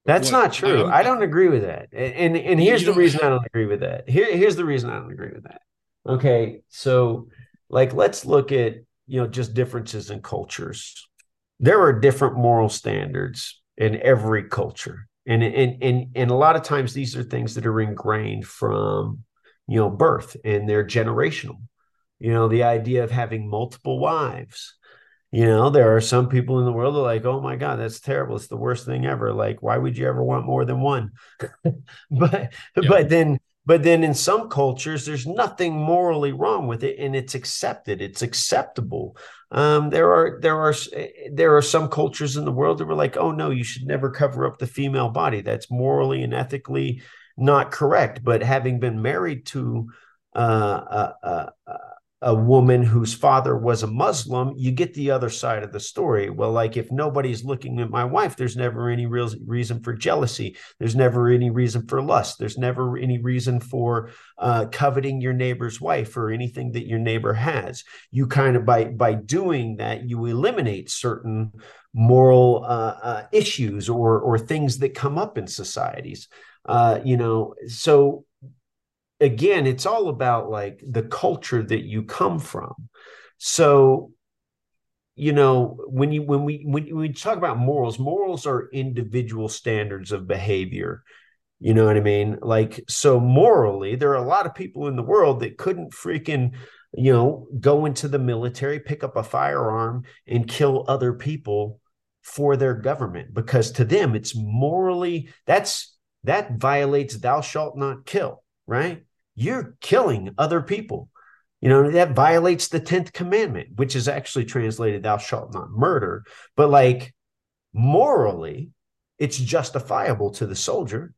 that's what, not true. I'm, I do not agree with that. And and, and here's the reason I don't agree with that. Here here's the reason I don't agree with that. Okay, so like let's look at you know just differences in cultures there are different moral standards in every culture and and and, and a lot of times these are things that are ingrained from you know birth and they're generational you know the idea of having multiple wives you know there are some people in the world that are like oh my god that's terrible it's the worst thing ever like why would you ever want more than one but yeah. but then but then in some cultures, there's nothing morally wrong with it, and it's accepted. It's acceptable. Um, there are there are there are some cultures in the world that were like, oh no, you should never cover up the female body. That's morally and ethically not correct. But having been married to uh, uh, uh, a woman whose father was a Muslim, you get the other side of the story. Well, like if nobody's looking at my wife, there's never any real reason for jealousy. There's never any reason for lust. There's never any reason for uh, coveting your neighbor's wife or anything that your neighbor has. You kind of by by doing that, you eliminate certain moral uh, uh, issues or or things that come up in societies. Uh, you know, so again, it's all about like the culture that you come from. So, you know, when you when we when we talk about morals, morals are individual standards of behavior. You know what I mean? Like, so morally, there are a lot of people in the world that couldn't freaking, you know, go into the military, pick up a firearm, and kill other people for their government because to them it's morally that's that violates thou shalt not kill right? You're killing other people. You know, that violates the 10th commandment, which is actually translated, thou shalt not murder. But like morally, it's justifiable to the soldier.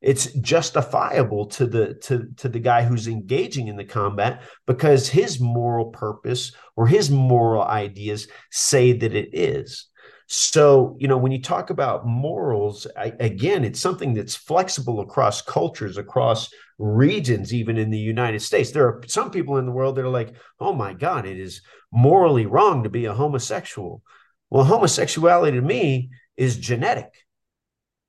It's justifiable to the to, to the guy who's engaging in the combat because his moral purpose or his moral ideas say that it is. So, you know, when you talk about morals, I, again, it's something that's flexible across cultures, across regions, even in the United States. There are some people in the world that are like, oh my God, it is morally wrong to be a homosexual. Well, homosexuality to me is genetic.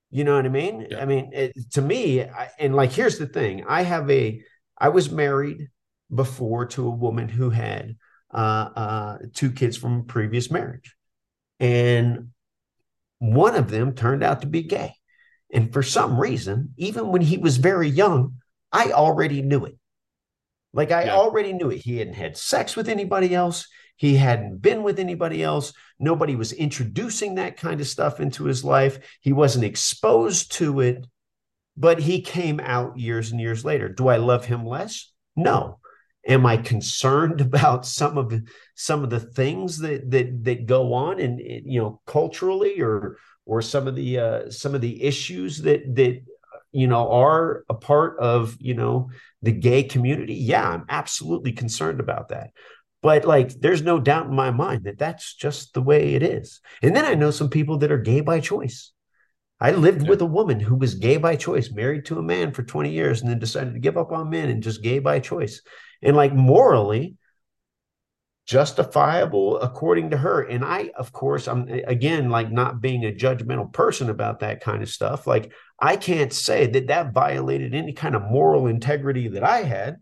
You know what I mean? Yeah. I mean, it, to me, I, and like, here's the thing I have a, I was married before to a woman who had uh, uh, two kids from a previous marriage. And one of them turned out to be gay. And for some reason, even when he was very young, I already knew it. Like I yeah. already knew it. He hadn't had sex with anybody else. He hadn't been with anybody else. Nobody was introducing that kind of stuff into his life. He wasn't exposed to it, but he came out years and years later. Do I love him less? No am i concerned about some of some of the things that that that go on and you know culturally or or some of the uh, some of the issues that that you know are a part of you know the gay community? Yeah i'm absolutely concerned about that. But like there's no doubt in my mind that that's just the way it is. And then i know some people that are gay by choice I lived yeah. with a woman who was gay by choice, married to a man for 20 years, and then decided to give up on men and just gay by choice. And like morally justifiable according to her. And i of course i'm again like not being a judgmental person about that kind of stuff. Like i can't say that that violated any kind of moral integrity that i had.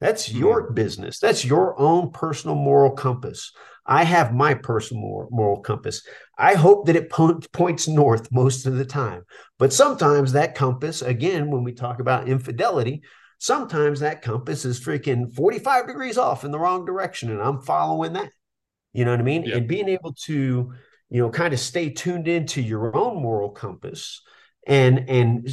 That's hmm. your business. That's your own personal moral compass. I have my personal moral compass i hope that it po- points north most of the time but sometimes that compass again when we talk about infidelity sometimes that compass is freaking 45 degrees off in the wrong direction and I'm following that. You know what I mean? And being able to, you know, kind of stay tuned into your own moral compass and and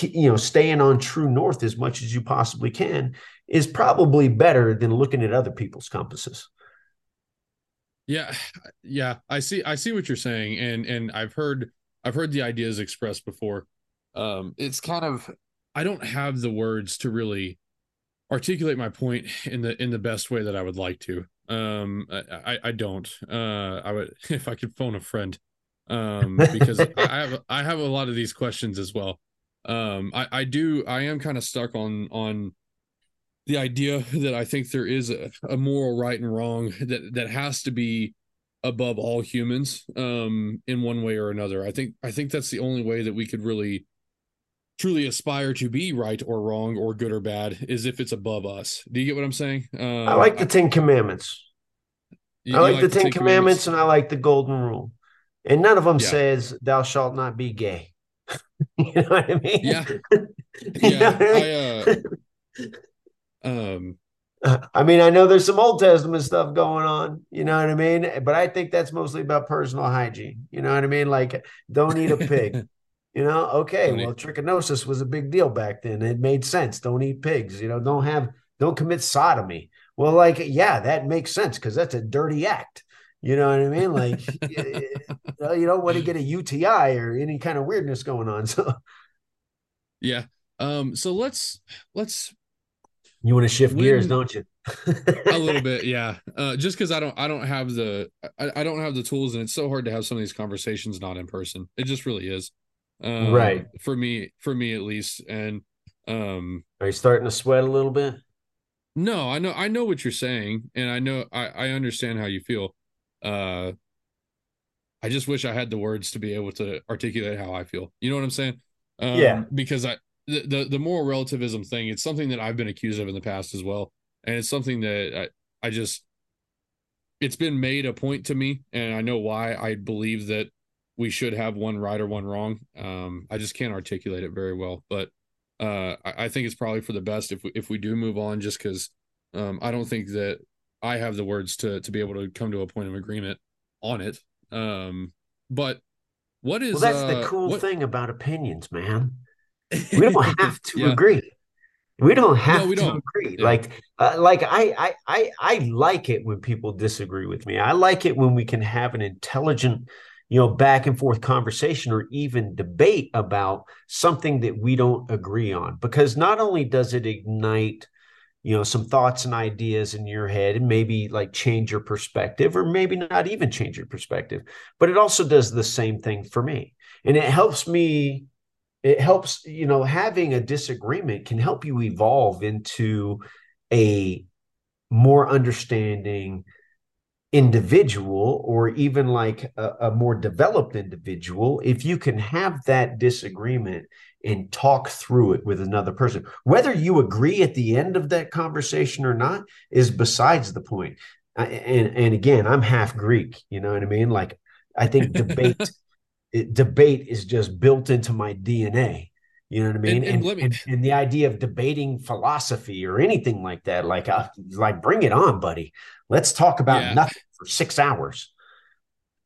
you know staying on true north as much as you possibly can is probably better than looking at other people's compasses yeah yeah i see i see what you're saying and and i've heard i've heard the ideas expressed before. Um it's kind of i don't have the words to really articulate my point in the in the best way that i would like to. Um i i don't. Uh i would if i could phone a friend um because i have i have a lot of these questions as well. Um i i do i am kind of stuck on on the idea that i think there is a, a moral right and wrong that that has to be above all humans um in one way or another i think i think that's the only way that we could really truly aspire to be right or wrong or good or bad is if it's above us do you get what i'm saying um, i like the ten commandments you, i like, like the, the, ten, commandments, commandments and i like the golden rule and none of them yeah. says thou shalt not be gay. you know what I mean? Yeah. yeah. I, uh, um, I mean, I know there's some Old Testament stuff going on, you know what I mean? But I think that's mostly about personal hygiene. You know what I mean? Like, don't eat a pig. you know, okay, well, trichinosis was a big deal back then. It made sense. Don't eat pigs. You know, don't have, don't commit sodomy. Well, like, yeah, that makes sense because that's a dirty act. You know what I mean? Like, you don't want to get a UTI or any kind of weirdness going on. So, yeah. Um. So let's let's. You want to shift when, gears, don't you? a little bit, yeah. Uh, just because I don't, I don't have the, I, I don't have the tools, and it's so hard to have some of these conversations not in person. It just really is. Um, right. For me, for me at least, and um. Are you starting to sweat a little bit? No, I know, I know what you're saying, and I know, I, I understand how you feel uh I just wish I had the words to be able to articulate how I feel. You know what I'm saying? Um, yeah. Because I the, the, the moral relativism thing, it's something that I've been accused of in the past as well, and it's something that I I just it's been made a point to me, and I know why. I believe that we should have one right or one wrong. Um, I just can't articulate it very well, but uh, I, I think it's probably for the best if we if we do move on, just because um, I don't think that I have the words to to be able to come to a point of agreement on it. Um, but what is well, that's uh, the cool what... thing about opinions, man. We don't have to yeah. agree. We don't have no, we to don't. agree. Yeah. Like, uh, like I, I, I, I like it when people disagree with me. I like it when we can have an intelligent, you know, back and forth conversation or even debate about something that we don't agree on. Because not only does it ignite you know some thoughts and ideas in your head and maybe like change your perspective or maybe not even change your perspective but it also does the same thing for me and it helps me it helps you know having a disagreement can help you evolve into a more understanding individual or even like a, a, more developed individual if you can have that disagreement and talk through it with another person whether you agree at the end of that conversation or not is besides the point. point and and again i'm half greek you know what i mean like i think debate it, debate is just built into my dna you know what I mean? And, and, and, and, and the idea of debating philosophy or anything like that, like, uh, like bring it on, buddy. Let's talk about yeah. nothing for six hours.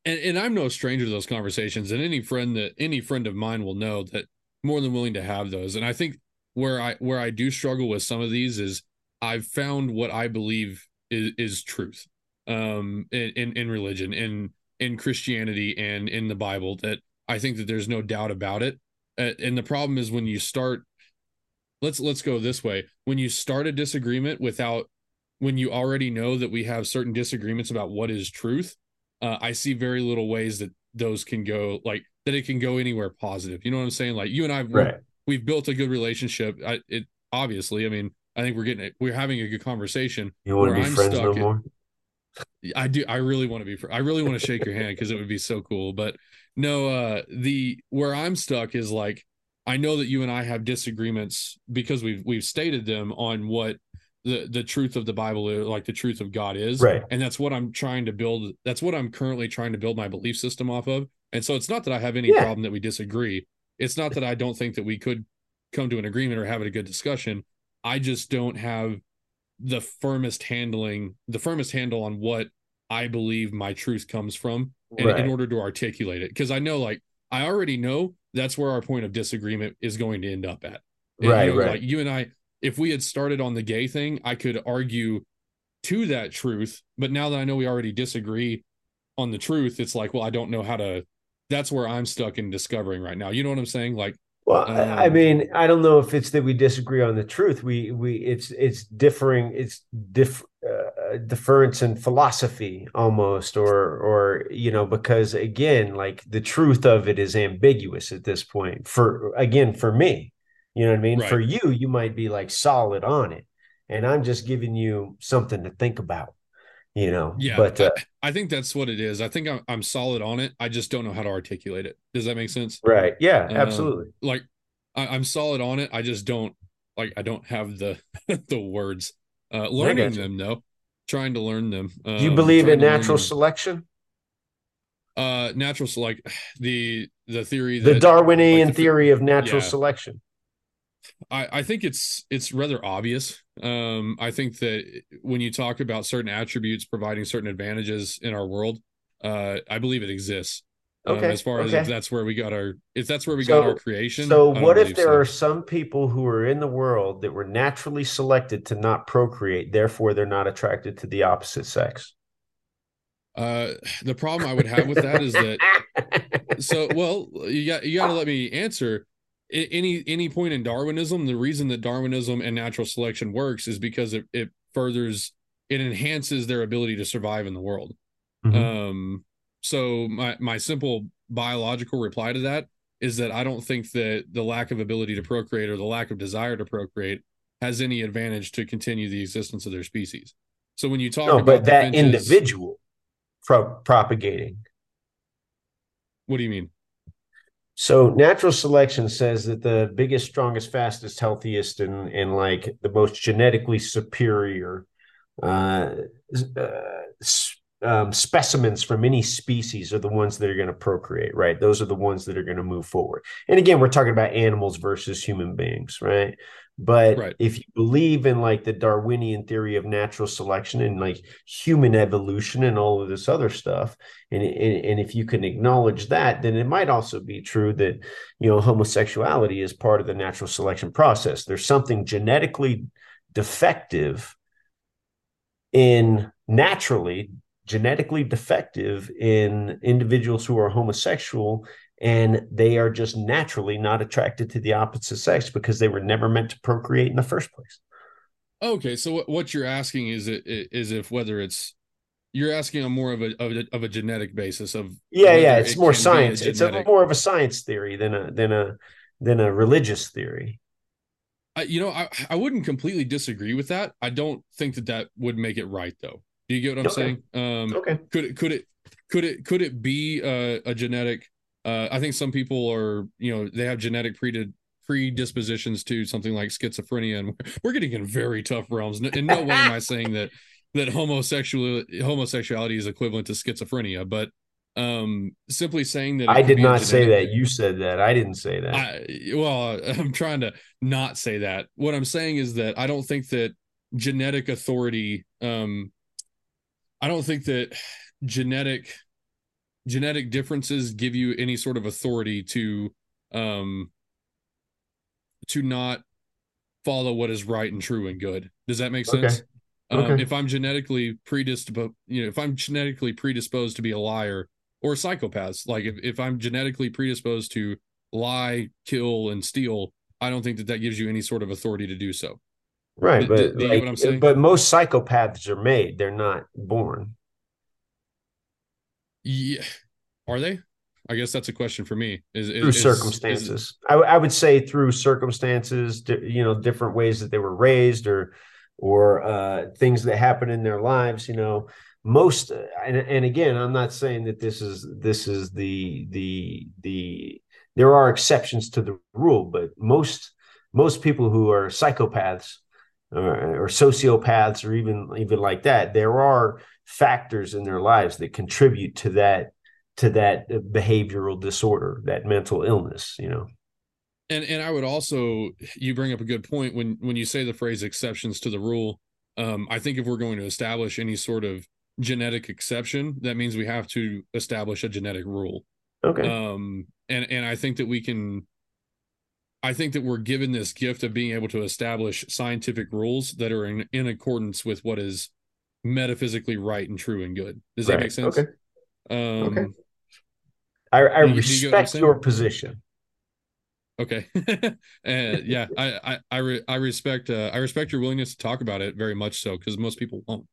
And, and I'm no stranger to those conversations. And any friend that any friend of mine will know that more than willing to have those. And I think where I where I do struggle with some of these is I've found what I believe is, is truth um in, in in religion in in Christianity and in the Bible that I think that there's no doubt about it. And the problem is when you start let's let's go this way. When you start a disagreement without when you already know that we have certain disagreements about what is truth uh, i see very little ways that those can go like that it can go anywhere positive. You know what i'm saying? Like you and i right. we've built a good relationship. I, it obviously i mean i think we're getting it we're having a good conversation. You want to be I'm friends no more I do. I really want to be. I really want to shake your hand because it would be so cool. But no, uh, the where I'm stuck is like I know that you and I have disagreements because we've we've stated them on what the the truth of the Bible is, like the truth of God is, right? And that's what I'm trying to build. That's what I'm currently trying to build my belief system off of. And so it's not that I have any yeah. problem that we disagree. It's not that I don't think that we could come to an agreement or have a good discussion. I just don't have the firmest handling, the firmest handle on what I believe my truth comes from in, right. in order to articulate it. Because I know, like, I already know that's where our point of disagreement is going to end up at. And, right, you know, right. Like you and I, if we had started on the gay thing, I could argue to that truth. But now that I know we already disagree on the truth, it's like, well, I don't know how to. That's where I'm stuck in discovering right now. You know what I'm saying? Like, well, um, I mean, I don't know if it's that we disagree on the truth. We we it's it's differing. It's diff uh, difference in philosophy almost, or or you know, because again, like the truth of it is ambiguous at this point. For again, for me, you know what I mean. Right. For you, you might be like solid on it and I'm just giving you something to think about. You know, yeah, but uh, I, I, think that's what it is. I think I'm, I'm, solid on it. I just don't know how to articulate it. Does that make sense? Right. Yeah, um, absolutely. like I, am solid on it. I just don't like. I don't have the the words. Uh, learning them though, trying to learn them. Um, Do you believe in natural selection? Uh, natural like the the theory that, the Darwinian like the, theory of natural yeah. selection. I, I think it's it's rather obvious. Um, I think that when you talk about certain attributes providing certain advantages in our world, uh, I believe it exists. Um, okay. Um, as far okay. as if that's where we got our if that's where we so, got our creation. So what if there so. are some people who are in the world that were naturally selected to not procreate, therefore they're not attracted to the opposite sex? Uh, the problem I would have with that is that so well you got you got to let me answer any any point in darwinism the reason that darwinism and natural selection works is because it, it furthers it enhances their ability to survive in the world. Mm-hmm. um so my my simple biological reply to that is that i don't think that the lack of ability to procreate or the lack of desire to procreate has any advantage to continue the existence of their species. So when you talk no, about but that individual pro- propagating. What do you mean so natural selection says that the biggest, strongest, fastest, healthiest, and and like the most genetically superior uh, uh, um, specimens from any species are the ones that are going to procreate, right? Those are the ones that are going to move forward. And again, we're talking about animals versus human beings, right? But right. if you believe in like the Darwinian theory of natural selection and like human evolution and all of this other stuff, and, and, and if you can acknowledge that, then it might also be true that you know homosexuality is part of the natural selection process. There's something genetically defective in naturally genetically defective in individuals who are homosexual and they are just naturally not attracted to the opposite sex because they were never meant to procreate in the first place. Okay, so what you're asking is it is if whether it's you're asking on more of a of a, of a genetic basis of yeah yeah it's it more science a it's a more of a science theory than a than a than a religious theory. I, you know, I I wouldn't completely disagree with that. I don't think that that would make it right though. Do you get what I'm okay. saying? Um, okay. Could it could it could it could it be a, a genetic uh, I think some people are, you know, they have genetic predispositions to something like schizophrenia, and we're getting in very tough realms. In no way am I saying that that homosexual homosexuality is equivalent to schizophrenia, but um simply saying that I did not say that. You said that. I didn't say that. I, well, I'm trying to not say that. What I'm saying is that I don't think that genetic authority um I don't think that genetic genetic differences give you any sort of authority to um to not follow what is right and true and good. Does that make sense? Okay. Um, okay. if I'm genetically predisposed, you know, if I'm genetically predisposed to be a liar or a psychopath, like if, if I'm genetically predisposed to lie, kill, and steal, I don't think that that gives you any sort of authority to do so. Right, but like, but most psychopaths are made; they're not born. Yeah, are they? I guess that's a question for me. Is, through is, circumstances? Is, I, I would say through circumstances, you know, different ways that they were raised, or or uh, things that happen in their lives. You know, most and, and again, I'm not saying that this is this is the the the there are exceptions to the rule, but most most people who are psychopaths or, or sociopaths or even even like that, there are factors in their lives that contribute to that to that behavioral disorder, that mental illness, you know. and and I would also you bring up a good point when when you say the phrase exceptions to the rule. Um, I think if we're going to establish any sort of genetic exception, that means we have to establish a genetic rule. Okay. Um, and and I think that we can. I think that we're given this gift of being able to establish scientific rules that are in, in accordance with what is metaphysically right and true and good. Does right. that make sense? Okay. Um, okay. I, I you- you get what I'm respect saying? your position. Okay. and yeah, I I I, re- I respect uh, I respect your willingness to talk about it very much so because most people won't.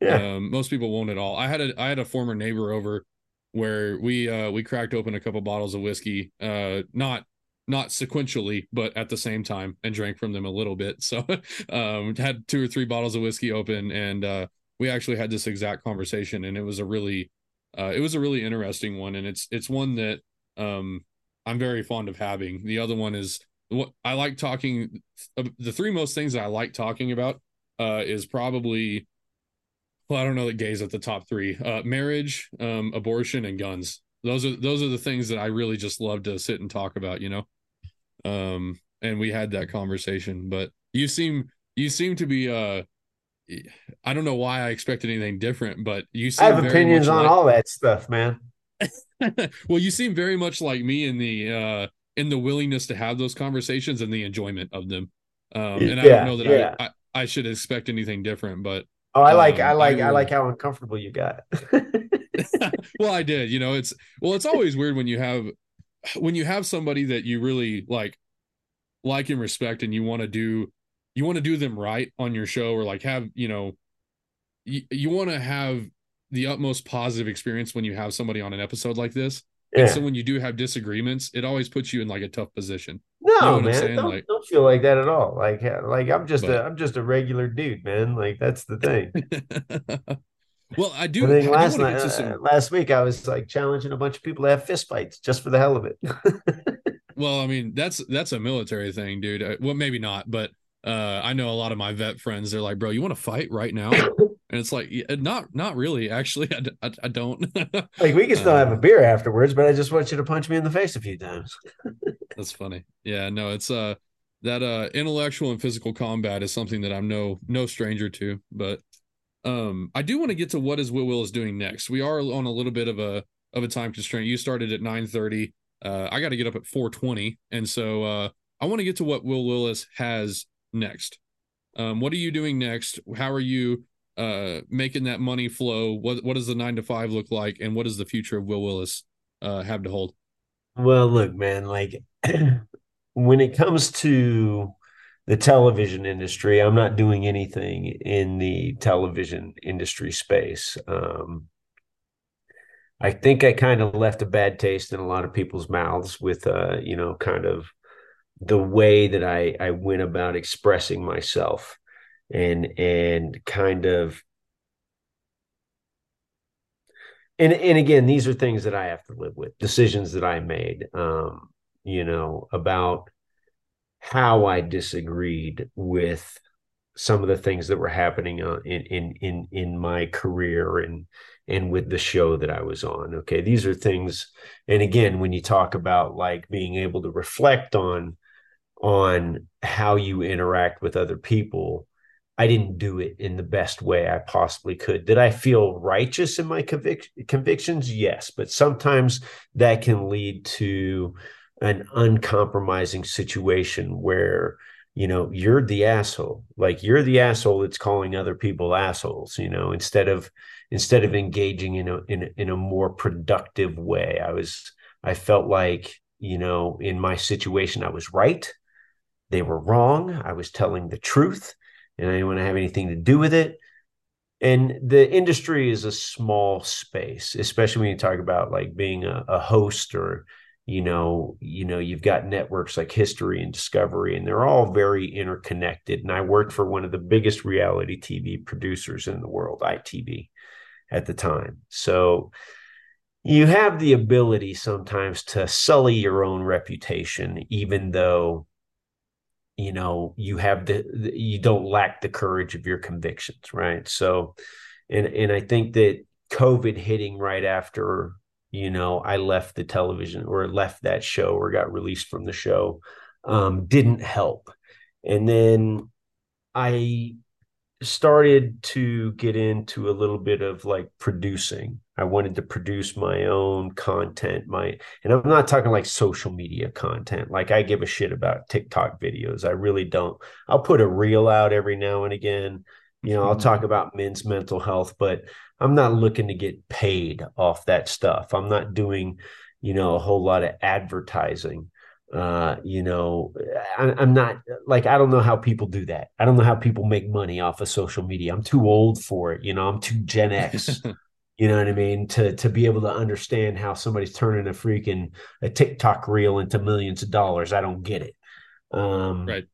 Yeah. Um, most people won't at all. I had a I had a former neighbor over where we uh we cracked open a couple bottles of whiskey, uh not not sequentially, but at the same time and drank from them a little bit. So um had two or three bottles of whiskey open and uh we actually had this exact conversation and it was a really uh it was a really interesting one and it's it's one that um I'm very fond of having. The other one is what I like talking the three most things that I like talking about uh is probably well, I don't know that gays at the top three. Uh, marriage, um, abortion, and guns. Those are those are the things that I really just love to sit and talk about, you know. Um, and we had that conversation, but you seem you seem to be uh I don't know why I expected anything different, but you seem I have opinions on like- all that stuff, man. well, you seem very much like me in the uh in the willingness to have those conversations and the enjoyment of them. Um and I don't know that yeah. I, I I should expect anything different, but Oh, I like, Um, I like, I I, like how uncomfortable you got. well i did you know it's well it's always weird when you have when you have somebody that you really like like and respect and you want to do you want to do them right on your show or like have you know you, you want to have the utmost positive experience when you have somebody on an episode like this yeah. and so when you do have disagreements it always puts you in like a tough position no, know man, don't, Like- don't feel like that at all. Like, uh, like I'm just But- a, I'm just a regular dude, man. Like that's the thing. well i do I i think do last night, get uh, some last week, I was like challenging a bunch of people to have fist fights just for the hell of it. Well, I mean, that's that's a military thing, dude. Uh, Well, maybe not, but uh I know a lot of my vet friends, they're like, "Bro, you want to fight right now?" And it's like, yeah, not not really, actually. I don't. like we can still have a Uh, beer afterwards, but I just want you to punch me in the face a few times. That's funny. Yeah, no, it's uh that uh intellectual and physical combat is something that I'm no no stranger to, but um I do want to get to what is Wil Willis doing next. We are on a little bit of a of a time constraint. You started at 9:30. Uh I got to get up at 4:20, and so uh I want to get to what Wil Willis has next. Um what are you doing next? How are you uh making that money flow? What what does the 9 to 5 look like and what does the future of Wil Willis uh have to hold? Well, look, man, like when it comes to the television industry, I'm not doing anything in the television industry space. Um, I think I kind of left a bad taste in a lot of people's mouths with, uh, you know, kind of the way that I I went about expressing myself, and and kind of and and again, these are things that I have to live with, decisions that I made, um, you know, about how I disagreed with some of the things that were happening uh, in in in in my career and and with the show that I was on. Okay, these are things, and again, when you talk about like being able to reflect on on how you interact with other people, I didn't do it in the best way I possibly could. Did I feel righteous in my convic- convictions? Yes, but sometimes that can lead to an uncompromising situation where you know you're the asshole like you're the asshole that's calling other people assholes you know instead of instead of engaging in a in a, in a more productive way i was i felt like you know in my situation i was right they were wrong. I was telling the truth. And i didn't want to have anything to do with it. And the industry is a small space especially when you talk about like being a, a host or you know you know you've got networks like history and discovery and they're all very interconnected. And i worked for one of the biggest reality tv producers in the world itv at the time. So you have the ability sometimes to sully your own reputation even though you know you have the, the you don't lack the courage of your convictions right so and and i think that covid hitting right after you know i left the television or left that show or got released from the show um, didn't help. And then I started to get into a little bit of like producing. I wanted to produce my own content, my and I'm not talking like social media content. Like I give a shit about TikTok videos. I really don't. I'll put a reel out every now and again. You know, I'll talk mm-hmm. about men's mental health, but I'm not looking to get paid off that stuff. I'm not doing, you know, a whole lot of advertising uh you know I, am not like i don't know how people do that. I don't know how people make money off of social media. I'm too old for it you know? I'm too gen x you know what i mean? To to be able to understand how somebody's turning a freaking a tiktok reel into millions of dollars. I don't get it. Um right.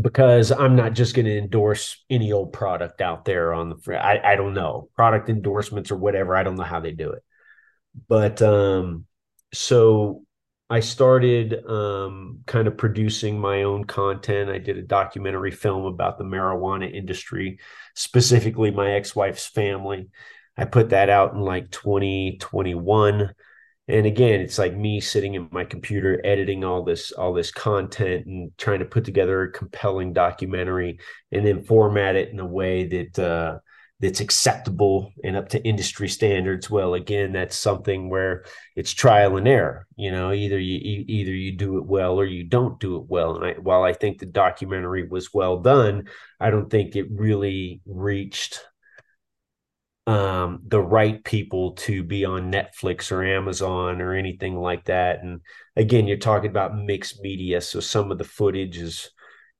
because i'm not just going to endorse any old product out there on the I, I don't know. Product endorsements or whatever i don't know how they do it. But um so I started um, kind of producing my own content. I did a documentary film about the marijuana industry, specifically my ex wife's family. I put that out in like 2021. And again, it's like me sitting in my computer editing all this all this content and trying to put together a compelling documentary and then format it in a way that uh, that's acceptable and up to industry standards well again that's something where it's trial and error you know either you either you do it well or you don't do it well. And I, while i think the documentary was well done i don't think it really reached um, the right people to be on netflix or amazon or anything like that. And again you're talking about mixed media so some of the footage is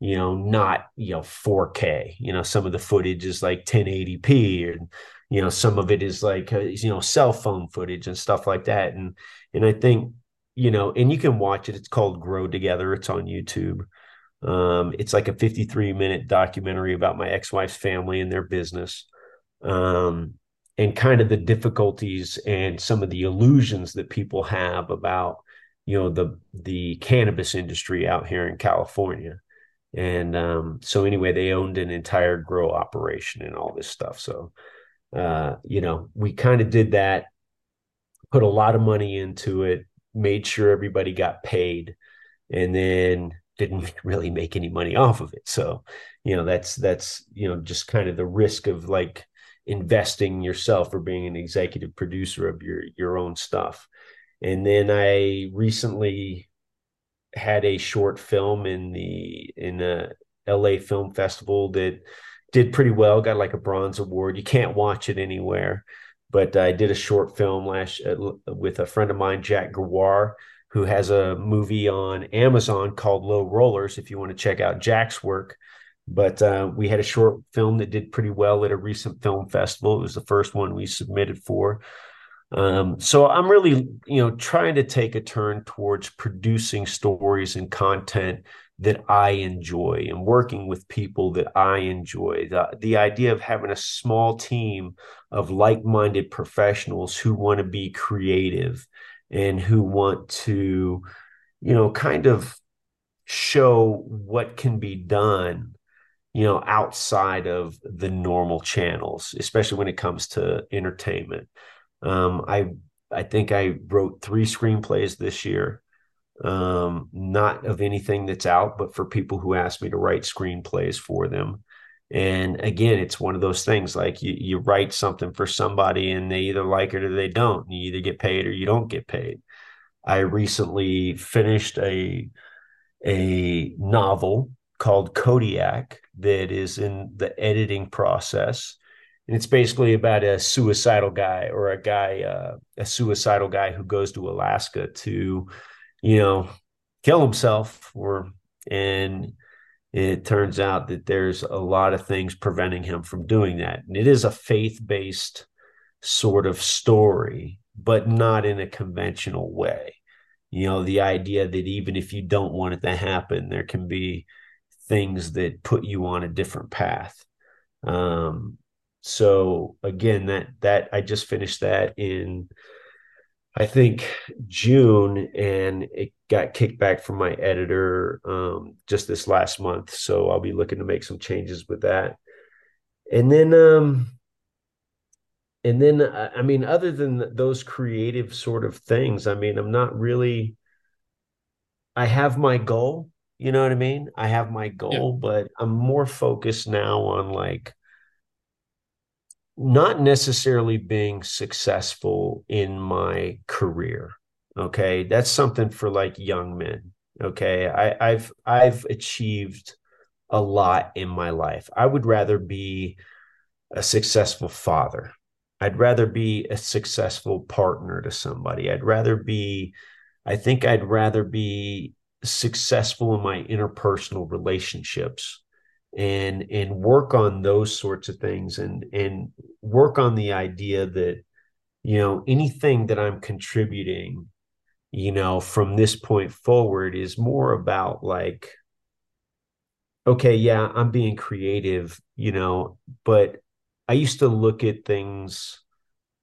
you know, not, you know, 4K. You know, some of the footage is like 1080p and you know, some of it is like uh, you know, cell phone footage and stuff like that. And and I think, you know, and you can watch it. It's called Grow Together. It's on YouTube. Um, it's like a 53 minute documentary about my ex-wife's family and their business. Um, and kind of the difficulties and some of the illusions that people have about you know the the cannabis industry out here in California and um, so anyway they owned an entire grow operation and all this stuff. So uh, you know we kind of did that put a lot of money into it made sure everybody got paid and then didn't really make any money off of it. So you know that's that's you know just kind of the risk of like investing yourself or being an executive producer of your your own stuff. And then i recently had a short film in the in a LA Film Festival that did pretty well. Got like a bronze award. You can't watch it anywhere, but I did a short film last uh, with a friend of mine, Jack Gawar, who has a movie on Amazon called Low Rollers. If you want to check out Jack's work. But uh, we had a short film that did pretty well at a recent film festival. It was the first one we submitted for. Um, so I'm really, you know, trying to take a turn towards producing stories and content that I enjoy and working with people that I enjoy. The, the idea of having a small team of like-minded professionals who want to be creative and who want to, you know, kind of show what can be done you know outside of the normal channels especially when it comes to entertainment um, I I think I wrote three screenplays this year, um, not of anything that's out, but for people who ask me to write screenplays for them. And again, it's one of those things like you, you write something for somebody and they either like it or they don't. You either get paid or you don't get paid. I recently finished a a novel called Kodiak that is in the editing process and it's basically about a suicidal guy or a guy uh, a suicidal guy who goes to alaska to you know kill himself or and it turns out that there's a lot of things preventing him from doing that. And it is a faith-based sort of story but not in a conventional way. You know the idea that even if you don't want it to happen there can be things that put you on a different path. Um, so again that that i just finished that in i think june and it got kicked back from my editor um, just this last month so i'll be looking to make some changes with that and then um and then i mean other than those creative sort of things i mean i'm not really i have my goal You know what I mean? I have my goal, yeah. but I'm more focused now on like not necessarily being successful in my career. Okay. That's something for like young men. Okay. I, I've I've achieved a lot in my life. I would rather be a successful father. I'd rather be a successful partner to somebody. I'd rather be, I think I'd rather be successful in my interpersonal relationships and and work on those sorts of things and and work on the idea that you know anything that i'm contributing you know from this point forward is more about like okay yeah i'm being creative you know but i used to look at things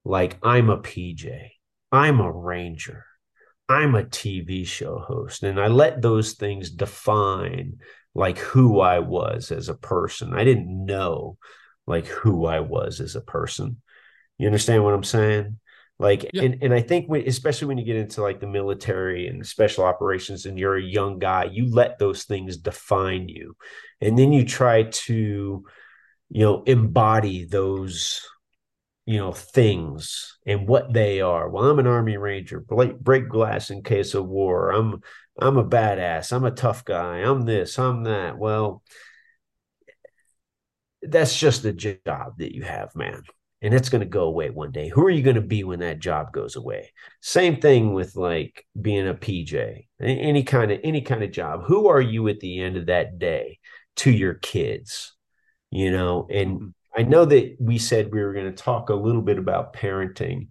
like i'm a pj i'm a ranger i'm a tv show host and i let those things define like who I was as a person. I didn't know like who I was as a person. You understand what I'm saying? Like, yeah. and, and I think when, especially when you get into like the military and special operations and you're a young guy, you let those things define you. And then you try to, you know, embody those you know things and what they are well i'm an army ranger break, break glass in case of war i'm i'm a badass. I'm a tough guy. I'm this i'm that. Well that's just the job that you have man. And it's going to go away one day. Who are you going to be when that job goes away? Same thing with like being a pj any kind of any kind of job. Who are you at the end of that day to your kids? You know and mm-hmm. I know that we said we were going to talk a little bit about parenting,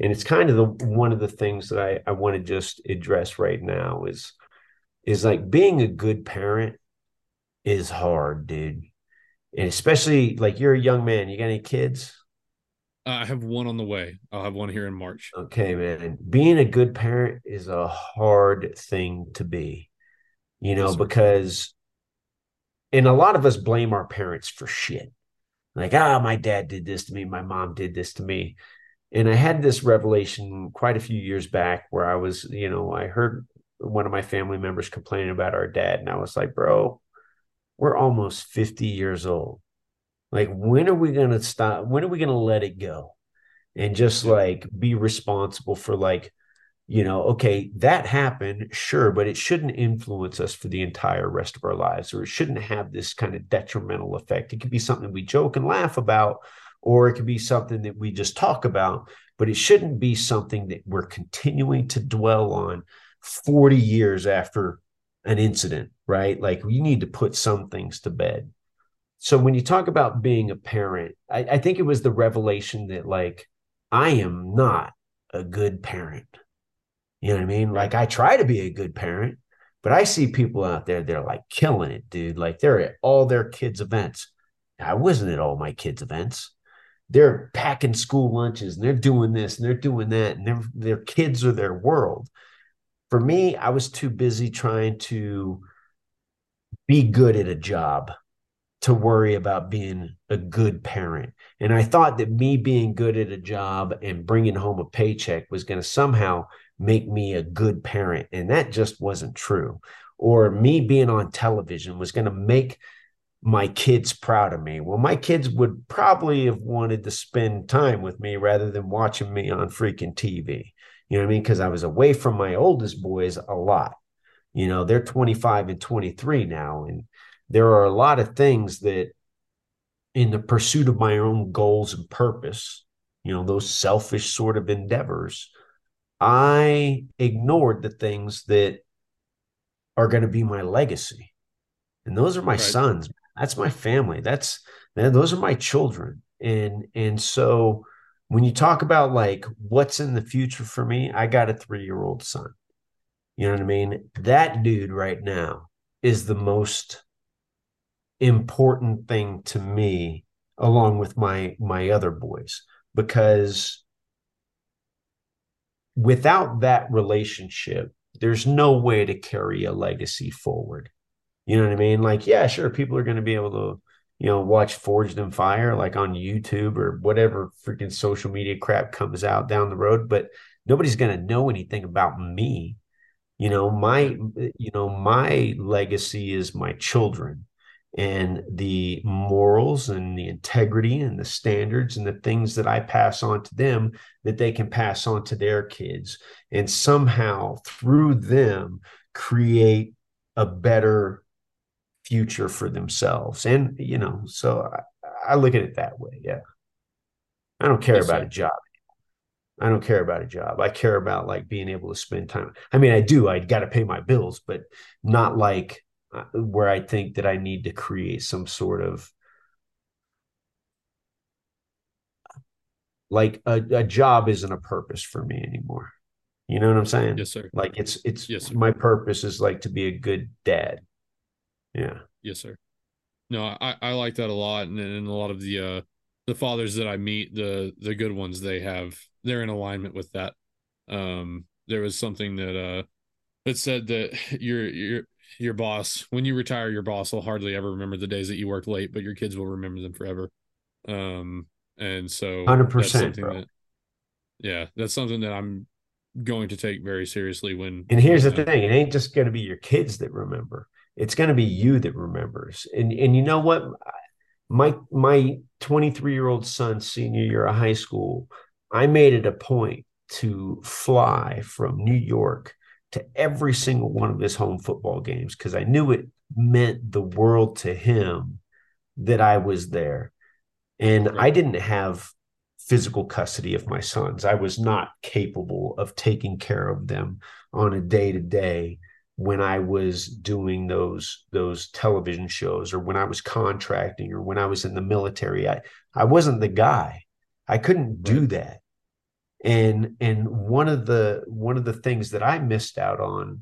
and it's kind of the one of the things that I, I want to just address right now is is like being a good parent is hard, dude. And especially like you're a young man. You got any kids? I have one on the way. I'll have one here in March. Okay, man. Being a good parent is a hard thing to be, you know, yes, because, and a lot of us blame our parents for shit like, ah, my dad did this to me, my mom did this to me. And I had this revelation quite a few years back where I was, you know, I heard one of my family members complaining about our dad. And I was like, bro, we're almost 50 years old. Like, when are we going to stop? When are we going to let it go? And just like be responsible for like you know, okay, that happened, sure, but it shouldn't influence us for the entire rest of our lives, or it shouldn't have this kind of detrimental effect. It could be something we joke and laugh about, or it could be something that we just talk about, but it shouldn't be something that we're continuing to dwell on 40 years after an incident, right? Like we need to put some things to bed. So when you talk about being a parent, I, I think it was the revelation that, like, I am not a good parent you know what I mean? Like I try to be a good parent, but I see people out there they're like killing it, dude. Like they're at all their kids' events. I wasn't at all my kids' events. They're packing school lunches and they're doing this and they're doing that, and their kids are their world. For me, I was too busy trying to be good at a job to worry about being a good parent. And I thought that me being good at a job and bringing home a paycheck was going to somehow make me a good parent. And that just wasn't true. Or me being on television was going to make my kids proud of me. Well, my kids would probably have wanted to spend time with me rather than watching me on freaking TV. You know what I mean? Because I was away from my oldest boys a lot. You know, they're 25 and 23 now. And there are a lot of things that, in the pursuit of my own goals and purpose, you know, those selfish sort of endeavors, I ignored the things that are going to be my legacy. And those are my right. sons. That's my family. That's those are my children. And and so when you talk about like what's in the future for me, I got a 3-year-old son. You know what I mean? That dude right now is the most important thing to me along with my my other boys because without that relationship, there's no way to carry a legacy forward. You know what I mean? Like, yeah, sure, people are going to be able to, you know, watch Forged in Fire like on YouTube or whatever freaking social media crap comes out down the road, but nobody's going to know anything about me. You know, my eh, you know, my legacy is my children and the morals and the integrity and the standards and the things that I pass on to them that they can pass on to their kids and somehow through them create a better future for themselves and you know so I, I look at it that way yeah I don't care yes, about sir. a job I don't care about a job. I care about like being able to spend time. I mean, I do. I got to pay my bills, but not like uh, where I think that I need to create some sort of like a, a job isn't a purpose for me anymore. You know what I'm saying? Yes, sir. Like it's it's yes, my purpose is like to be a good dad. Yeah. Yes, sir. No, I, I like that a lot. And, and a lot of the uh the fathers that I meet, the the good ones, they have they're in alignment with that. Um there was something that uh that said that your your your boss when you retire your boss will hardly ever remember the days that you worked late but your kids will remember them forever um and so 100% bro. That, yeah that's something that i'm going to take very seriously when and here's the thing it ain't just going to be your kids that remember it's going to be you that remembers and and you know what my my 23 year old son senior year of high school i made it a point to fly from new york to every single one of his home football games because I knew it meant the world to him that I was there. And. I didn't have physical custody of my sons. I was not capable of taking care of them on a day to day when I was doing those those television shows or when I was contracting or when I was in the military. I I wasn't the guy. I couldn't do that and and one of the one of the things that i missed out on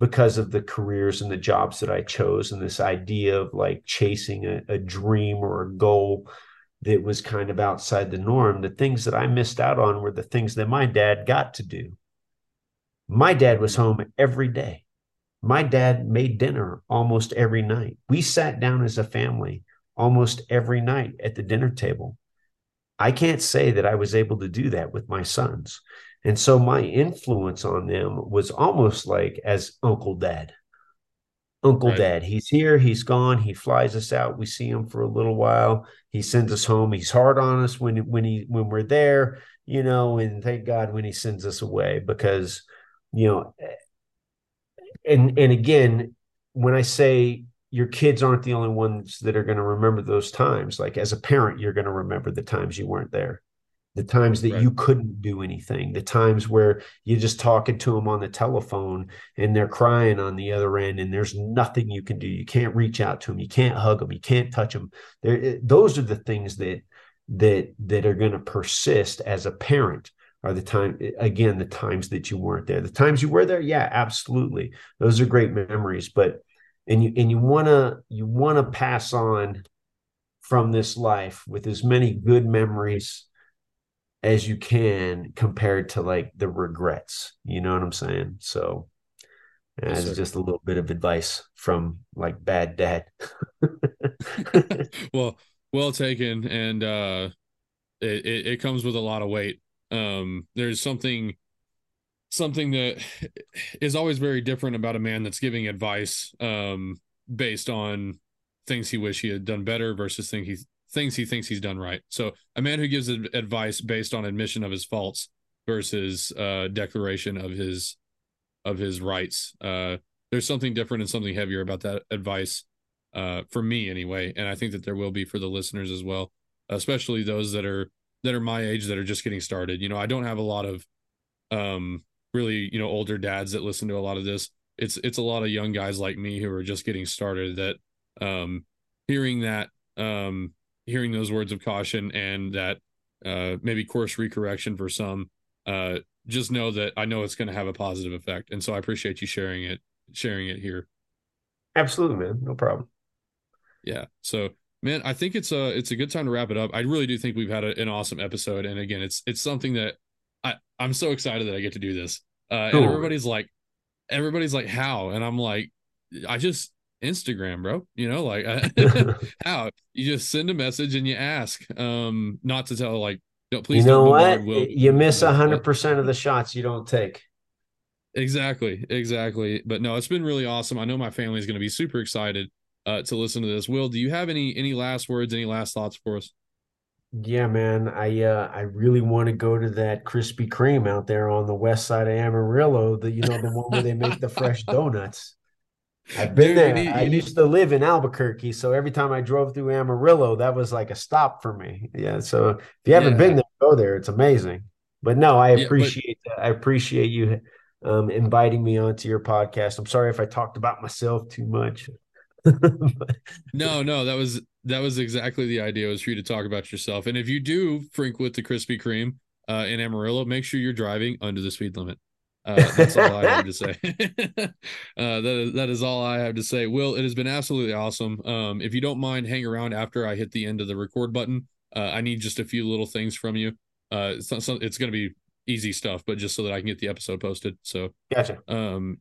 because of the careers and the jobs that i chose and this idea of like chasing a, a dream or a goal that was kind of outside the norm the things that i missed out on were the things that my dad got to do my dad was mm-hmm. home every day my dad made dinner almost every night we sat down as a family almost every night at the dinner table I can't say that I was able to do that with my sons. And so my influence on them was almost like as Uncle Dad. Uncle right. Dad, he's here, he's gone, he flies us out, we see him for a little while, he sends us home, he's hard on us when when he when we're there, you know, and thank God when he sends us away because you know and and again, when I say your kids aren't the only ones that are going to remember those times. Like as a parent, you're going to remember the times you weren't there, the times that right. you couldn't do anything, the times where you're just talking to them on the telephone and they're crying on the other end and there's nothing you can do. You can't reach out to them, you can't hug them, you can't touch them. There, eh, those are the things that that that are going to persist as a parent are the time again the times that you weren't there. The times you were there? Yeah absolutely. Those are great memories but and you and you want to you want to pass on from this life with as many good memories as you can compared to like the regrets. You know what i'm saying? So that's yes, just a little bit of advice from like bad dad. Well well taken and uh it, it, it comes with a lot of weight um there's something something that is always very different about a man that's giving advice um, based on things he wish he had done better versus things he things he thinks he's done right. So a man who gives advice based on admission of his faults versus uh, declaration of his of his rights. Uh, there's something different and something heavier about that advice uh, for me anyway, and I think that there will be for the listeners as well, especially those that are that are my age that are just getting started. You know, I don't have a lot of um really you know older dads that listen to a lot of this. It's it's a lot of young guys like me who are just getting started that um hearing that um hearing those words of caution and that uh maybe course recorrection for some uh just know that I know it's going to have a positive effect. And so I appreciate you sharing it sharing it here. Absolutely man. No problem. Yeah. So man i think it's a it's a good time to wrap it up i really do think we've had a, an awesome episode and again it's it's something that i i'm so excited that i get to do this uh, cool. and everybody's like, everybody's like, how? And I'm like, I just Instagram, bro. You know, like how you just send a message and you ask. Um, not to tell like, don't please. You know what? You miss a hundred percent of the shots you don't take. Exactly, exactly. But no, it's been really awesome. I know my family is going to be super excited uh, to listen to this. Wil, do you have any any last words, any last thoughts for us? Yeah, man. I uh I really want to go to that Krispy Kreme out there on the west side of Amarillo, the you know, the one where they make the fresh donuts. I've been Dude, there. need, I you need, used to live in Albuquerque, so every time I drove through Amarillo, that was like a stop for me. Yeah, so if you haven't been there, go there. It's amazing. But no, I yeah. But appreciate I appreciate you um inviting me onto your podcast. I'm sorry if I talked about myself too much. no, no, that was that was exactly the idea was for you to talk about yourself. And if you do frequent the Krispy Kreme uh, in Amarillo, make sure you're driving under the speed limit. Uh, that's all I have to say. uh, that is that is all I have to say. Wil, it has been absolutely awesome. Um, if you don't mind, hang around after I hit the end of the record button. Uh, I need just a few little things from you. Uh, it's, not, it's going to be easy stuff, but just so that I can get the episode posted. So, Gotcha. um,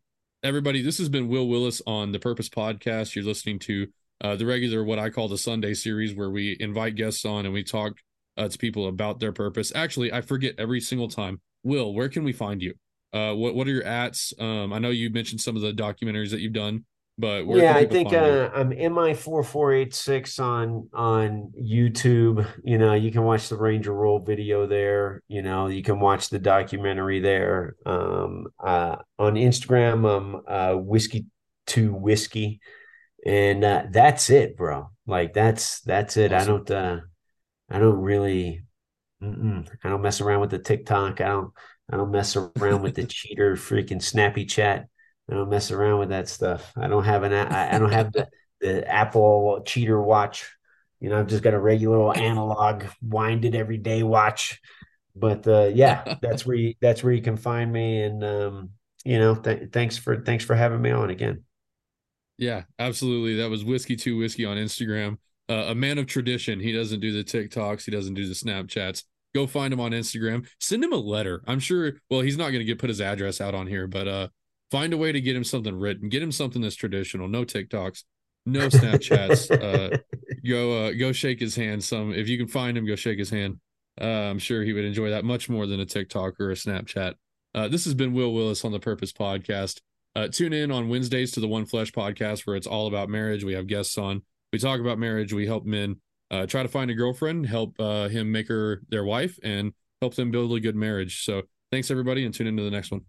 everybody, this has been Wil Willis on the Purpose Podcast. You're listening to uh, the regular, what I call the Sunday series, where we invite guests on and we talk uh, to people about their purpose. Actually, I forget every single time. Wil, where can we find you? Uh, what what are your ats? Um, I know you mentioned some of the documentaries that you've done, but Yeah, I think uh, I'm MI four four eight six on on YouTube. You know, you can watch the Ranger Roll video there. You know, you can watch the documentary there. Um, uh, on Instagram, um, uh, whiskey to whiskey, and uh, that's it, bro. Like that's that's it. I don't uh, I don't really, mm-mm. I don't mess around with the TikTok. I don't I don't mess around with the cheater freaking Snappy Chat. I don't mess around with that stuff. I don't have an I, I don't have the the Apple cheater watch. You know, I've just got a regular old analog winded every day watch. But uh, yeah, that's where you that's where you can find me. And um, you know, th- thanks for thanks for having me on again. Yeah, absolutely. That was Whiskey Two Whiskey on Instagram. Uh, a man of tradition. He doesn't do the TikToks. He doesn't do the Snapchats. Go find him on Instagram. Send him a letter. I'm sure. Well, he's not going to get put his address out on here, but uh, find a way to get him something written. Get him something that's traditional. No TikToks. No Snapchats. uh, go uh, go shake his hand. Some if you can find him, go shake his hand. Uh, I'm sure he would enjoy that much more than a TikTok or a Snapchat. Uh, this has been Wil Willis on the Purpose Podcast. Uh, tune in on Wednesdays to the One Flesh podcast where it's all about marriage. We have guests on. We talk about marriage. We help men uh, try to find a girlfriend, help uh, him make her their wife, and help them build a good marriage. So thanks, everybody, and tune into the next one.